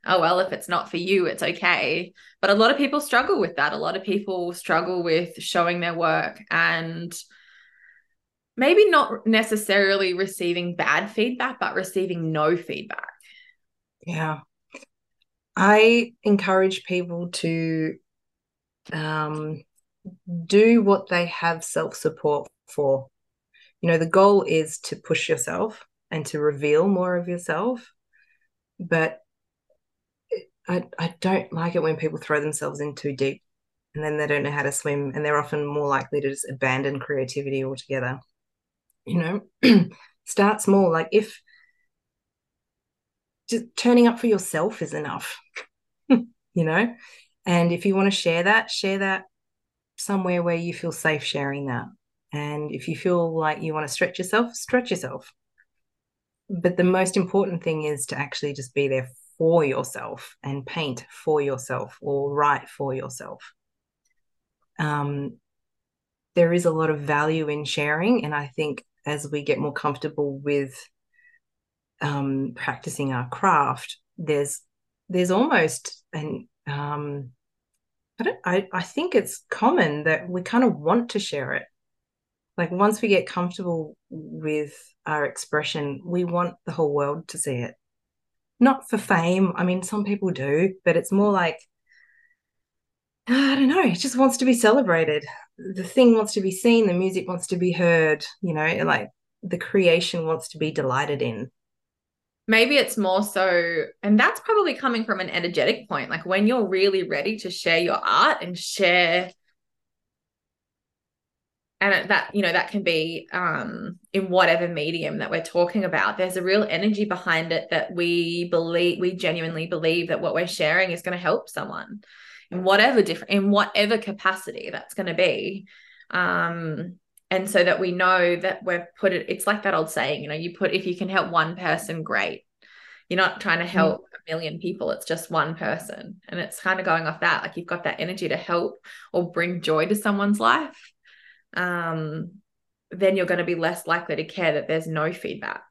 oh well if it's not for you it's okay. But a lot of people struggle with that. A lot of people struggle with showing their work and maybe not necessarily receiving bad feedback but receiving no feedback. Yeah. I encourage people to um, do what they have self support for you know the goal is to push yourself and to reveal more of yourself but I, I don't like it when people throw themselves in too deep and then they don't know how to swim and they're often more likely to just abandon creativity altogether. You know [clears throat] start small like if just turning up for yourself is enough [laughs] you know? And if you want to share that share that somewhere where you feel safe sharing that and if you feel like you want to stretch yourself, stretch yourself. But the most important thing is to actually just be there for yourself and paint for yourself or write for yourself. Um, there is a lot of value in sharing. And I think as we get more comfortable with um, practicing our craft, there's there's almost an um, I don't I, I think it's common that we kind of want to share it Like once we get comfortable with our expression, we want the whole world to see it. Not for fame. I mean, some people do, but it's more like, I don't know, it just wants to be celebrated. The thing wants to be seen, the music wants to be heard, you know, like the creation wants to be delighted in. Maybe it's more so, and that's probably coming from an energetic point. Like when you're really ready to share your art and share and that you know that can be um in whatever medium that we're talking about. There's a real energy behind it that we believe we genuinely believe that what we're sharing is going to help someone in whatever different in whatever capacity that's going to be. Um and so that we know that we've put it it's like that old saying you know you put if you can help one person great. You're not trying to mm. help a million people it's just one person. And it's kind of going off that like you've got that energy to help or bring joy to someone's life um, then you're going to be less likely to care that there's no feedback.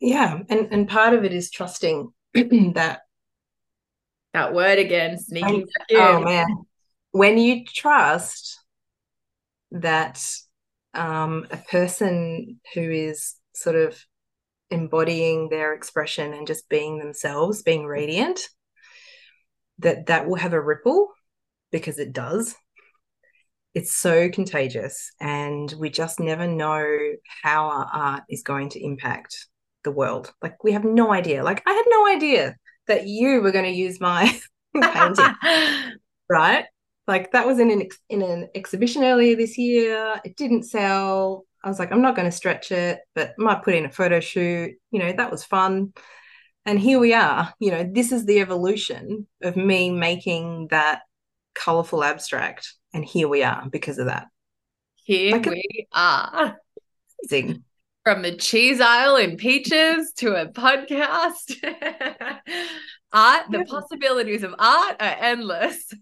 Yeah, and and part of it is trusting [clears throat] that that word again, sneaking. oh man, when you trust that um, a person who is sort of embodying their expression and just being themselves, being radiant, that that will have a ripple because it does it's so contagious and we just never know how our art is going to impact the world. Like we have no idea. Like i had no idea that you were going to use my [laughs] painting [laughs] right? Like that was in an ex- in an exhibition earlier this year. It didn't sell. I was like i'm not going to stretch it but might put in a photo shoot. You know that was fun. And here we are. You know this is the evolution of me making that colorful abstract and here we are because of that. Here like we a- are. Amazing. From the cheese aisle in Peaches to a podcast. [laughs] art, the possibilities of art are endless.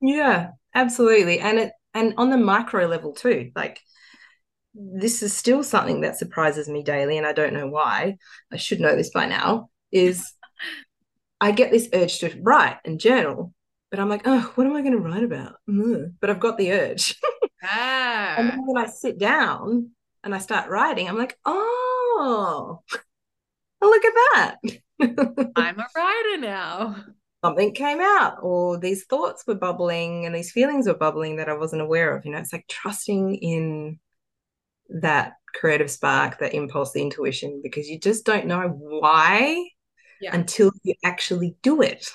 Yeah, absolutely. And it and on the micro level too. Like this is still something that surprises me daily, and I don't know why. I should know this by now. Is [laughs] I get this urge to write and journal, but I'm like, oh, what am I going to write about? Mm. But I've got the urge. [laughs] ah. And then when I sit down and I start writing, I'm like, oh, [laughs] look at that. [laughs] I'm a writer now. Something came out, or these thoughts were bubbling and these feelings were bubbling that I wasn't aware of. You know, it's like trusting in that creative spark, that impulse, the intuition, because you just don't know why yeah. until you actually do it.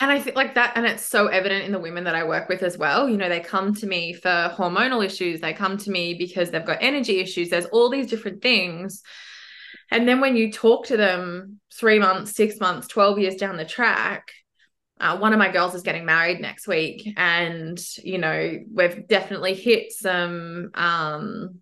And I think like that, and it's so evident in the women that I work with as well. You know, they come to me for hormonal issues, they come to me because they've got energy issues. There's all these different things. And then when you talk to them three months, six months, 12 years down the track, uh, one of my girls is getting married next week. And, you know, we've definitely hit some um,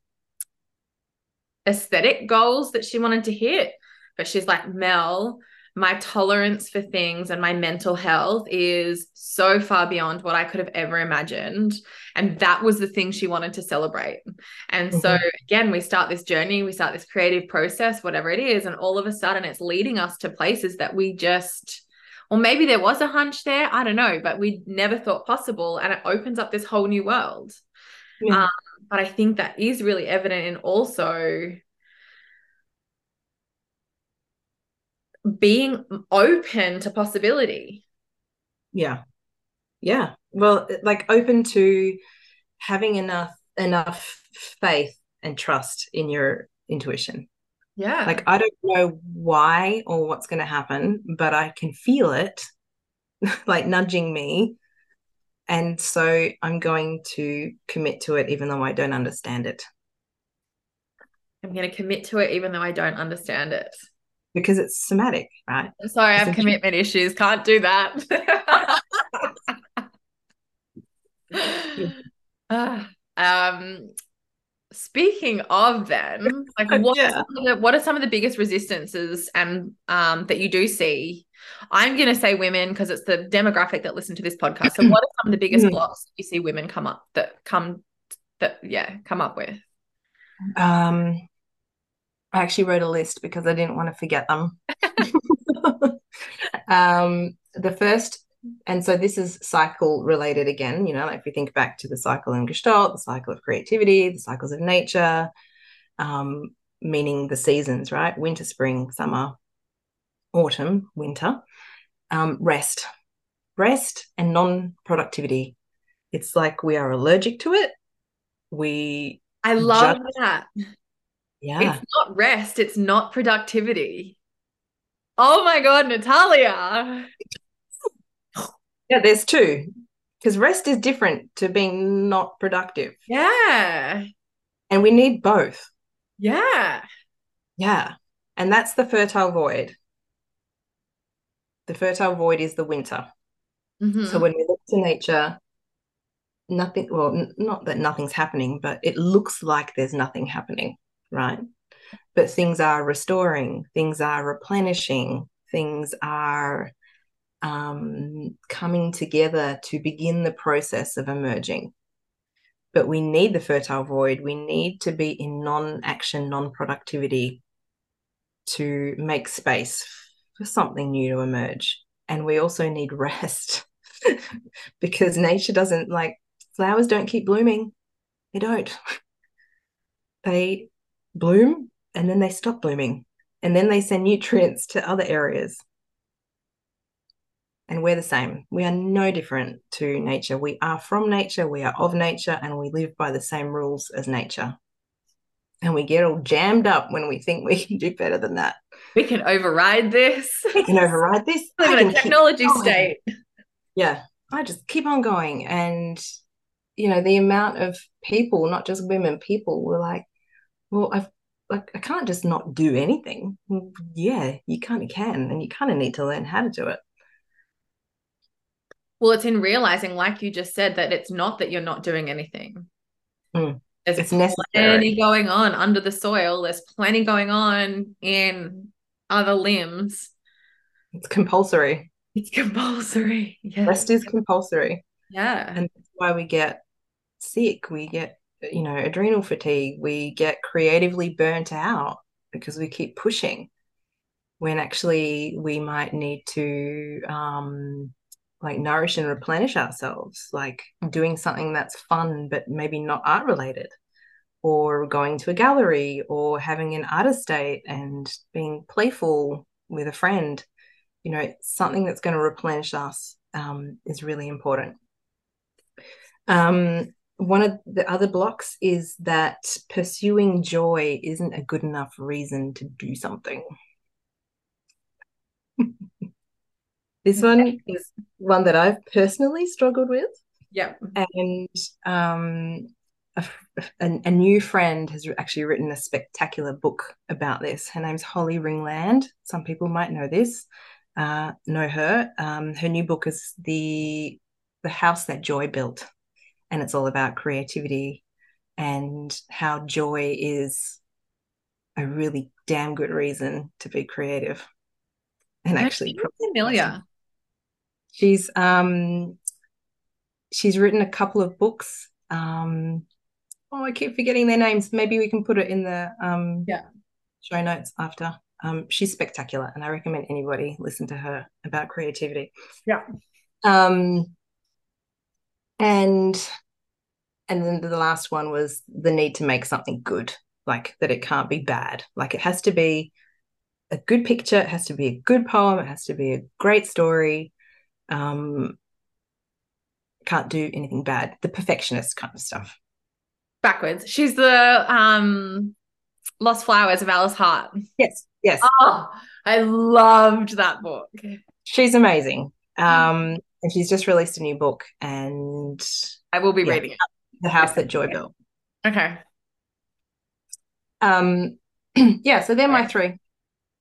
aesthetic goals that she wanted to hit. But she's like, Mel, my tolerance for things and my mental health is so far beyond what I could have ever imagined. And that was the thing she wanted to celebrate. And mm-hmm. so, again, we start this journey, we start this creative process, whatever it is. And all of a sudden, it's leading us to places that we just, or maybe there was a hunch there, I don't know, but we never thought possible. And it opens up this whole new world. Yeah. Um, but I think that is really evident in also being open to possibility. Yeah. Yeah. Well, like open to having enough enough faith and trust in your intuition. Yeah. Like I don't know why or what's going to happen, but I can feel it [laughs] like nudging me. And so I'm going to commit to it even though I don't understand it. I'm going to commit to it even though I don't understand it because it's somatic, right? I'm Sorry, I have commitment issues. Can't do that. [laughs] um, speaking of them, like [laughs] what, yeah. are the, what are some of the biggest resistances and um that you do see? I'm gonna say women because it's the demographic that listen to this podcast. So [clears throat] what are some of the biggest mm. blocks you see women come up that come that yeah, come up with? Um I actually wrote a list because I didn't want to forget them. [laughs] [laughs] um, the first And so this is cycle related again, you know, like if we think back to the cycle in Gestalt, the cycle of creativity, the cycles of nature, um, meaning the seasons, right? Winter, spring, summer, autumn, winter, um, rest, rest and non productivity. It's like we are allergic to it. We. I love that. Yeah. It's not rest, it's not productivity. Oh my God, Natalia. Yeah, there's two. Because rest is different to being not productive. Yeah. And we need both. Yeah. Yeah. And that's the fertile void. The fertile void is the winter. Mm-hmm. So when we look to nature, nothing, well, n- not that nothing's happening, but it looks like there's nothing happening, right? But things are restoring, things are replenishing, things are um, coming together to begin the process of emerging. But we need the fertile void. We need to be in non action, non productivity to make space for something new to emerge. And we also need rest [laughs] because nature doesn't like flowers don't keep blooming. They don't. [laughs] They bloom and then they stop blooming. And then they send nutrients to other areas and we're the same. We are no different to nature. We are from nature, we are of nature, and we live by the same rules as nature. And we get all jammed up when we think we [laughs] can do better than that. We can override this. We can override this. [laughs] Live in a technology state. Yeah, I just keep on going. And, you know, the amount of people, not just women, people were like, well, I've like I can't just not do anything. Well, yeah, you kind of can, and you kind of need to learn how to do it. Well, it's in realizing, like you just said, that it's not that you're not doing anything. Mm. There's It's plenty necessary. going on under the soil. There's plenty going on in other limbs. It's compulsory. It's compulsory. [laughs] Rest is compulsory. Yeah. And that's why we get sick. We get, you know, adrenal fatigue. We get creatively burnt out because we keep pushing when actually we might need to um, like nourish and replenish ourselves, like doing something that's fun, but maybe not art related, or going to a gallery, or having an artist date and being playful with a friend. You know, something that's going to replenish us um, is really important. Um, one of the other blocks is that pursuing joy isn't a good enough reason to do something. [laughs] this one is one that I've personally struggled with. Yeah. And um, a, a, a, new friend has actually written a spectacular book about this. Her name's Holly Ringland. Some people might know this, uh, know her. Um, her new book is the the house that joy built, and it's all about creativity and how joy is a really damn good reason to be creative. And actually, familiar. She's um she's written a couple of books. Um oh I keep forgetting their names. Maybe we can put it in the um yeah show notes after. Um she's spectacular and I recommend anybody listen to her about creativity. Yeah. Um and and then the last one was the need to make something good, like that it can't be bad. Like it has to be a good picture, it has to be a good poem, it has to be a great story. Um, can't do anything bad. The perfectionist kind of stuff. Backwards. She's the um Lost Flowers of Alice Hart. Yes, yes. Oh, I loved that book. She's amazing. Um, and she's just released a new book, and I will be yeah, reading it. The House That Joy Built. Okay. Um, [clears throat] yeah, so they're my three: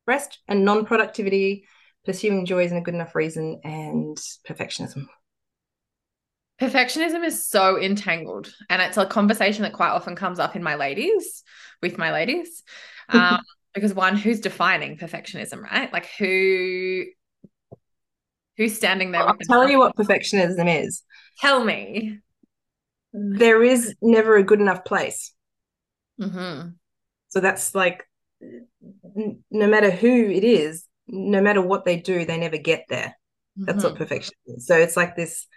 rest and non-productivity, pursuing joy isn't a good enough reason, and perfectionism. Perfectionism is so entangled, and it's a conversation that quite often comes up in my ladies, with my ladies, [laughs] um, because one, who's defining perfectionism, right? Like who, who's standing there? I'll tell you what perfectionism is. Tell me. There is never a good enough place. Mm-hmm. So that's like, n- no matter who it is, no matter what they do, they never get there. That's what perfection is. So it's like this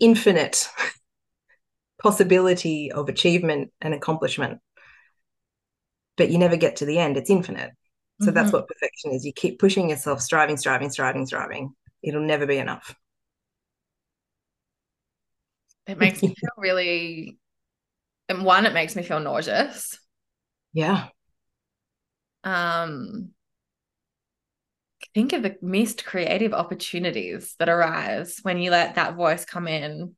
infinite [laughs] possibility of achievement and accomplishment. But you never get to the end, it's infinite. So that's what perfection is. You keep pushing yourself, striving, striving, striving, striving. It'll never be enough. It makes me feel really, and one, it makes me feel nauseous. Yeah. Um, think of the missed creative opportunities that arise when you let that voice come in.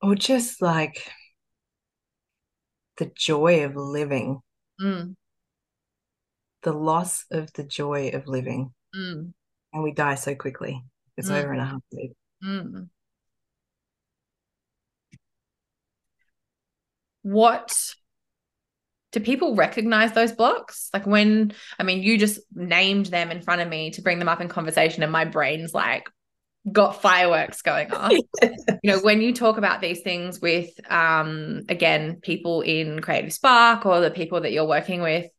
Or just like the joy of living, Mm, the loss of the joy of living. mm, And we die so quickly. It's Mm. over in a heartbeat. mm. What do people recognize those blocks? Like when, I mean, you just named them in front of me to bring them up in conversation, and my brain's like got fireworks going off. [laughs] you know, when you talk about these things with, um, again, people in Creative Spark or the people that you're working with,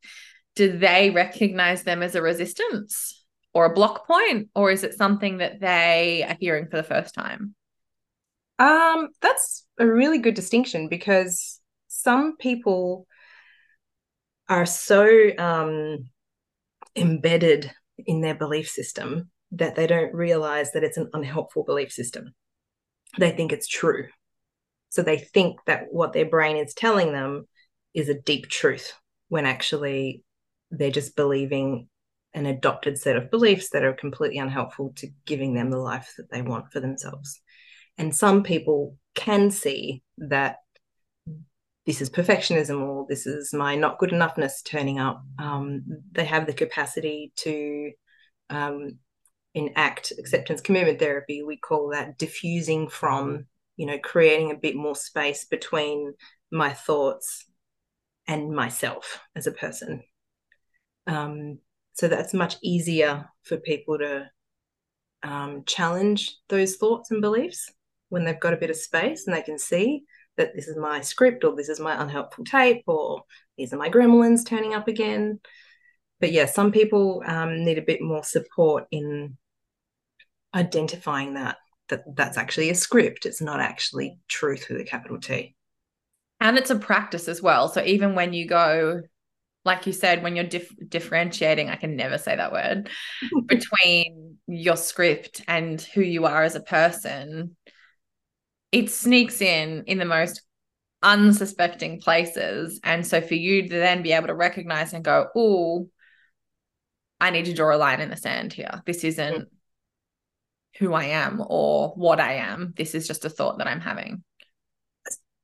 do they recognize them as a resistance or a block point, or is it something that they are hearing for the first time? Um, that's a really good distinction because some people are so um, embedded in their belief system that they don't realize that it's an unhelpful belief system. They think it's true. So they think that what their brain is telling them is a deep truth when actually they're just believing an adopted set of beliefs that are completely unhelpful to giving them the life that they want for themselves. And some people can see that this is perfectionism or this is my not good enoughness turning up. Um, they have the capacity to um, enact acceptance commitment therapy. We call that defusing from, you know, creating a bit more space between my thoughts and myself as a person. Um, so that's much easier for people to um, challenge those thoughts and beliefs when they've got a bit of space and they can see that this is my script or this is my unhelpful tape or these are my gremlins turning up again. But yeah, some people um, need a bit more support in identifying that that that's actually a script. It's not actually truth with a capital T. And it's a practice as well. So even when you go, like you said, when you're dif- differentiating, I can never say that word, [laughs] between your script and who you are as a person, it sneaks in in the most unsuspecting places. And so for you to then be able to recognize and go, oh, I need to draw a line in the sand here. This isn't who I am or what I am. This is just a thought that I'm having.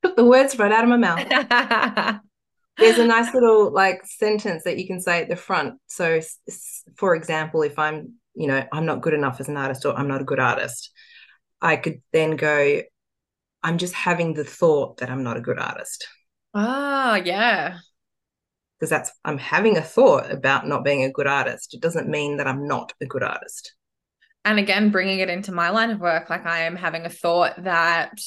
Took the words right out of my mouth. [laughs] There's a nice little like sentence that you can say at the front. So, for example, if I'm, you know, I'm not good enough as an artist or I'm not a good artist, I could then go, I'm just having the thought that I'm not a good artist. Ah, yeah. Because that's, I'm having a thought about not being a good artist. It doesn't mean that I'm not a good artist. And again, bringing it into my line of work, like I am having a thought that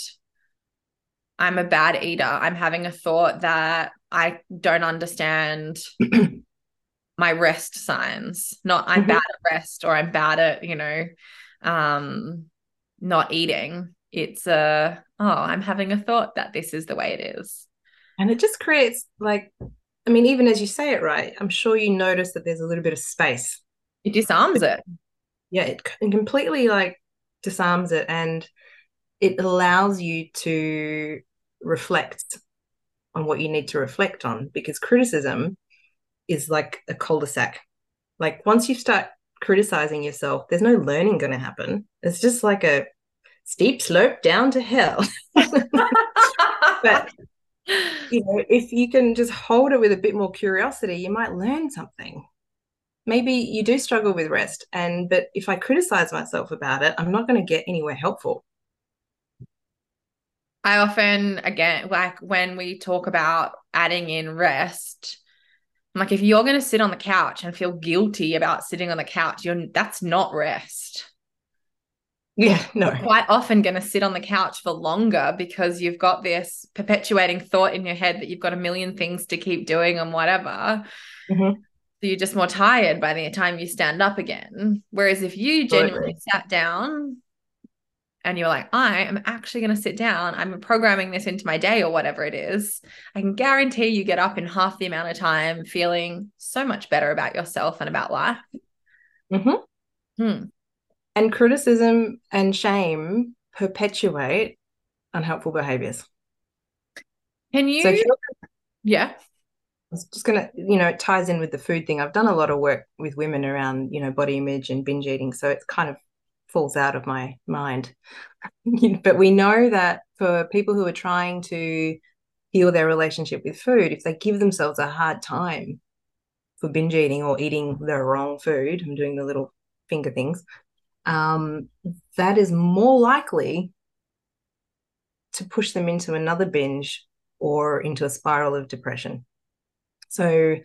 I'm a bad eater. I'm having a thought that I don't understand [clears throat] my rest signs. Not I'm Mhm. bad at rest or I'm bad at, you know, um not eating. It's a oh, I'm having a thought that this is the way it is. And it just creates like, I mean, even as you say it right, I'm sure you notice that there's a little bit of space. It disarms it. Yeah, it completely like disarms it and it allows you to reflect on what you need to reflect on because criticism is like a cul-de-sac. Like once you start criticizing yourself, there's no learning going to happen. It's just like a steep slope down to hell. [laughs] but you know, if you can just hold it with a bit more curiosity, you might learn something. Maybe you do struggle with rest, and but if I criticize myself about it, I'm not going to get anywhere helpful. I often, again, like when we talk about adding in rest, I'm like, if you're going to sit on the couch and feel guilty about sitting on the couch, you're that's not rest. Yeah, no. You're quite often going to sit on the couch for longer because you've got this perpetuating thought in your head that you've got a million things to keep doing and whatever. Mhm. So you're just more tired by the time you stand up again. Whereas if you genuinely sat down and you're like, I am actually going to sit down, I'm programming this into my day or whatever it is, I can guarantee you get up in half the amount of time feeling so much better about yourself and about life. Mm-hmm. Hmm. And criticism and shame perpetuate unhelpful behaviors. Can you? So yeah. I was just gonna, you know, it ties in with the food thing. I've done a lot of work with women around, you know, body image and binge eating, so it's kind of falls out of my mind. [laughs] but we know that for people who are trying to heal their relationship with food, if they give themselves a hard time for binge eating or eating the wrong food, I'm doing the little finger things, um, that is more likely to push them into another binge or into a spiral of depression. So,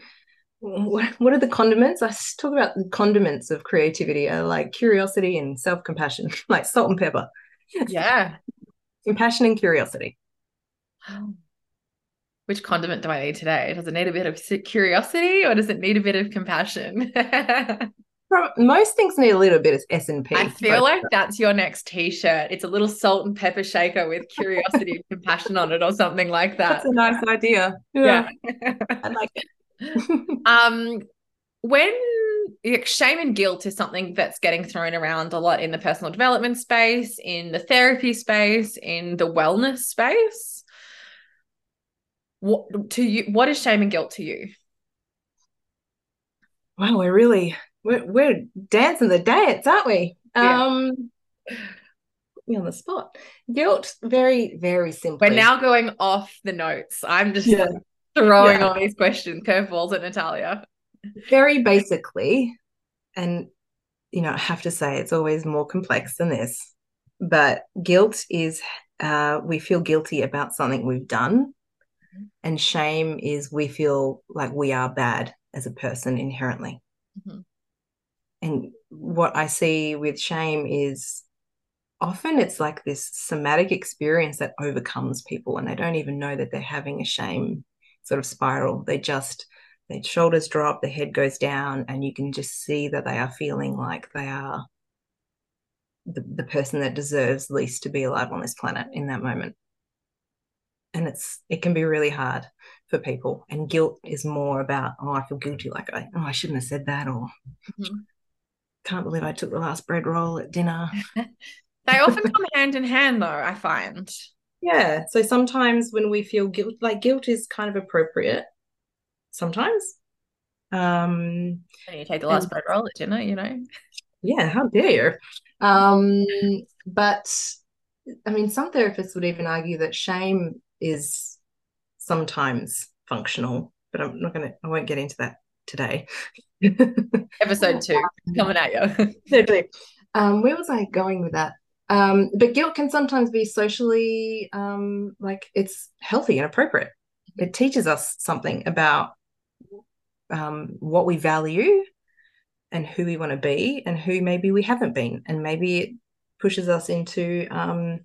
what are the condiments? I talk about the condiments of creativity are like curiosity and self compassion, [laughs] like salt and pepper. Yeah. Compassion and curiosity. [gasps] Which condiment do I need today? Does it need a bit of curiosity or does it need a bit of compassion? [laughs] most things need a little bit of S and P. I feel like that's your next T-shirt. It's a little salt and pepper shaker with curiosity and compassion on it, or something like that. That's a nice idea. Yeah, yeah. [laughs] I like it. Um, when shame and guilt is something that's getting thrown around a lot in the personal development space, in the therapy space, in the wellness space. What to you? What is shame and guilt to you? Wow, we're really we're, we're dancing the dance, aren't we? Yeah. Um, me on the spot. Guilt, very, very simple. We're now going off the notes. I'm just yeah. Throwing yeah. all these questions, curveballs at Natalia. Very basically, and you know, I have to say it's always more complex than this. But guilt is uh, we feel guilty about something we've done, mm-hmm. and shame is we feel like we are bad as a person inherently. Mm-hmm and what I see with shame is often it's like this somatic experience that overcomes people and they don't even know that they're having a shame sort of spiral. They just their shoulders drop, the head goes down, and you can just see that they are feeling like they are the, the person that deserves least to be alive on this planet in that moment. And it's it can be really hard for people. And guilt is more about, oh, I feel guilty, like I oh, I shouldn't have said that, or mm-hmm can't believe I took the last bread roll at dinner. [laughs] they often come hand in hand, though, I find. Yeah. So sometimes when we feel guilt, like guilt is kind of appropriate sometimes. Um, and you take the last and, bread roll at dinner, you know? Yeah, how dare you? Um, but I mean, some therapists would even argue that shame is sometimes functional, but I'm not going to, I won't get into that today. Episode two [laughs] coming at you. [laughs] um, where was I going with that? Um, but guilt can sometimes be socially um, like it's healthy and appropriate. It teaches us something about um, what we value and who we want to be and who maybe we haven't been. And maybe it pushes us into um,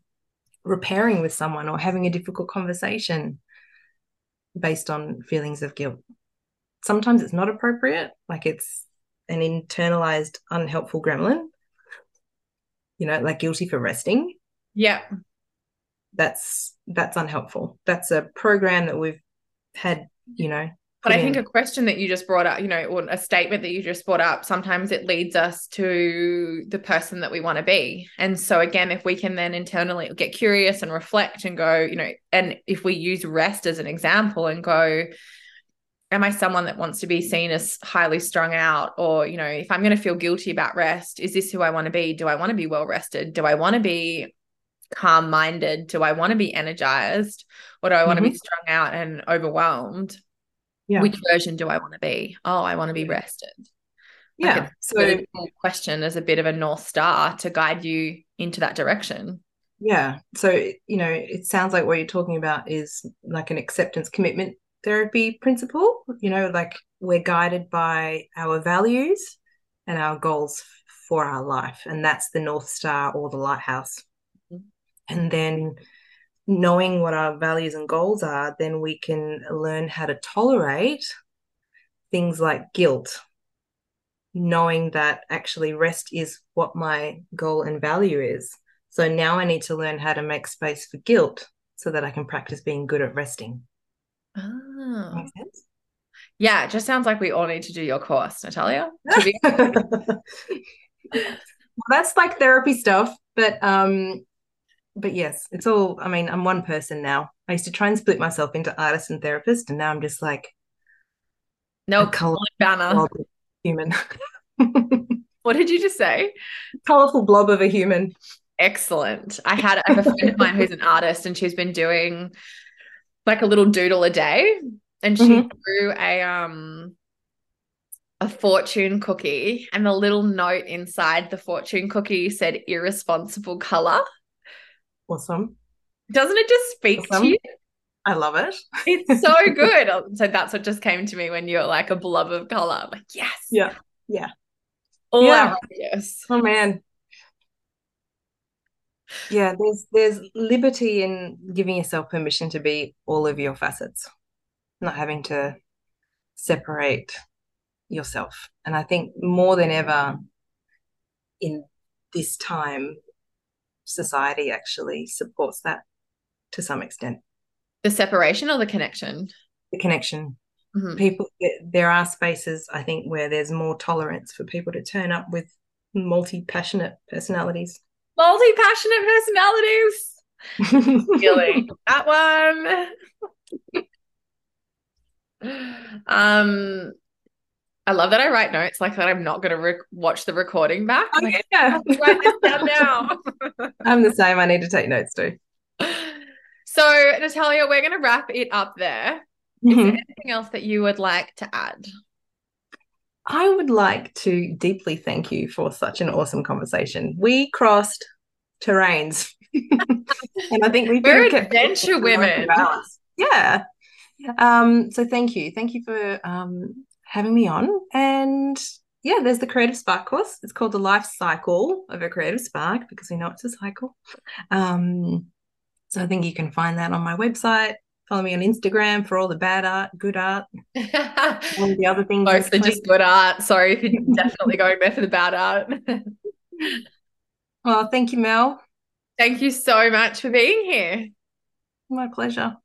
repairing with someone or having a difficult conversation based on feelings of guilt sometimes it's not appropriate, like it's an internalized unhelpful gremlin, you know, like guilty for resting. Yeah. That's that's unhelpful. That's a program that we've had, you know. But I think in. a question that you just brought up, you know, or a statement that you just brought up, sometimes it leads us to the person that we want to be. And so again, if we can then internally get curious and reflect and go, you know, and if we use rest as an example and go, am I someone that wants to be seen as highly strung out? Or, you know, if I'm going to feel guilty about rest, is this who I want to be? Do I want to be well rested? Do I want to be calm minded? Do I want to be energized? Or do I want mm-hmm. to be strung out and overwhelmed? Yeah. Which version do I want to be? Oh, I want to be rested. Yeah. Like so really cool question as a bit of a north star to guide you into that direction. Yeah. So, you know, it sounds like what you're talking about is like an acceptance commitment therapy principle. You know, like we're guided by our values and our goals for our life. And that's the North Star or the lighthouse. Mm-hmm. And then knowing what our values and goals are, then we can learn how to tolerate things like guilt, knowing that actually rest is what my goal and value is. So now I need to learn how to make space for guilt so that I can practice being good at resting. Oh. Yeah, it just sounds like we all need to do your course, Natalia. Be- [laughs] well, that's like therapy stuff, but um, but yes, it's all. I mean, I'm one person now. I used to try and split myself into artist and therapist, and now I'm just like no color banner human. [laughs] what did you just say? Colorful blob of a human. Excellent. I had I have a friend of mine who's an artist, and she's been doing like a little doodle a day. And she mm-hmm. drew a um a fortune cookie and the little note inside the fortune cookie said irresponsible color. Awesome. Doesn't it just speak awesome. to you? I love it. It's so [laughs] good. So that's what just came to me when you're like a blob of color. I'm like yes. Yeah. Yeah. All yeah. yes. Oh man yeah there's there's liberty in giving yourself permission to be all of your facets not having to separate yourself. And I think more than ever in this time, society actually supports that to some extent. The separation or the connection? The connection. Mm-hmm. People, there are spaces, I think, where there's more tolerance for people to turn up with multi passionate personalities. Multi passionate personalities. [laughs] Feeling that one. Um, I love that I write notes like that. I'm not going to re- watch the recording back. Oh, like, yeah. write this down now. [laughs] I'm the same. I need to take notes too. So, Natalia, we're going to wrap it up there. Is mm-hmm. there anything else that you would like to add? I would like to deeply thank you for such an awesome conversation. We crossed terrains, [laughs] and I think we we're adventure women. Yeah, um, so thank you. Thank you for um, having me on. And yeah, there's the Creative Spark course. It's called the Life Cycle of a Creative Spark because we know it's a cycle. Um, so I think you can find that on my website. Follow me on Instagram for all the bad art, good art, [laughs] all the other things. Mostly just good art. Sorry if you're [laughs] definitely going there for the bad art. well, thank you, Mel. Thank you so much for being here. My pleasure.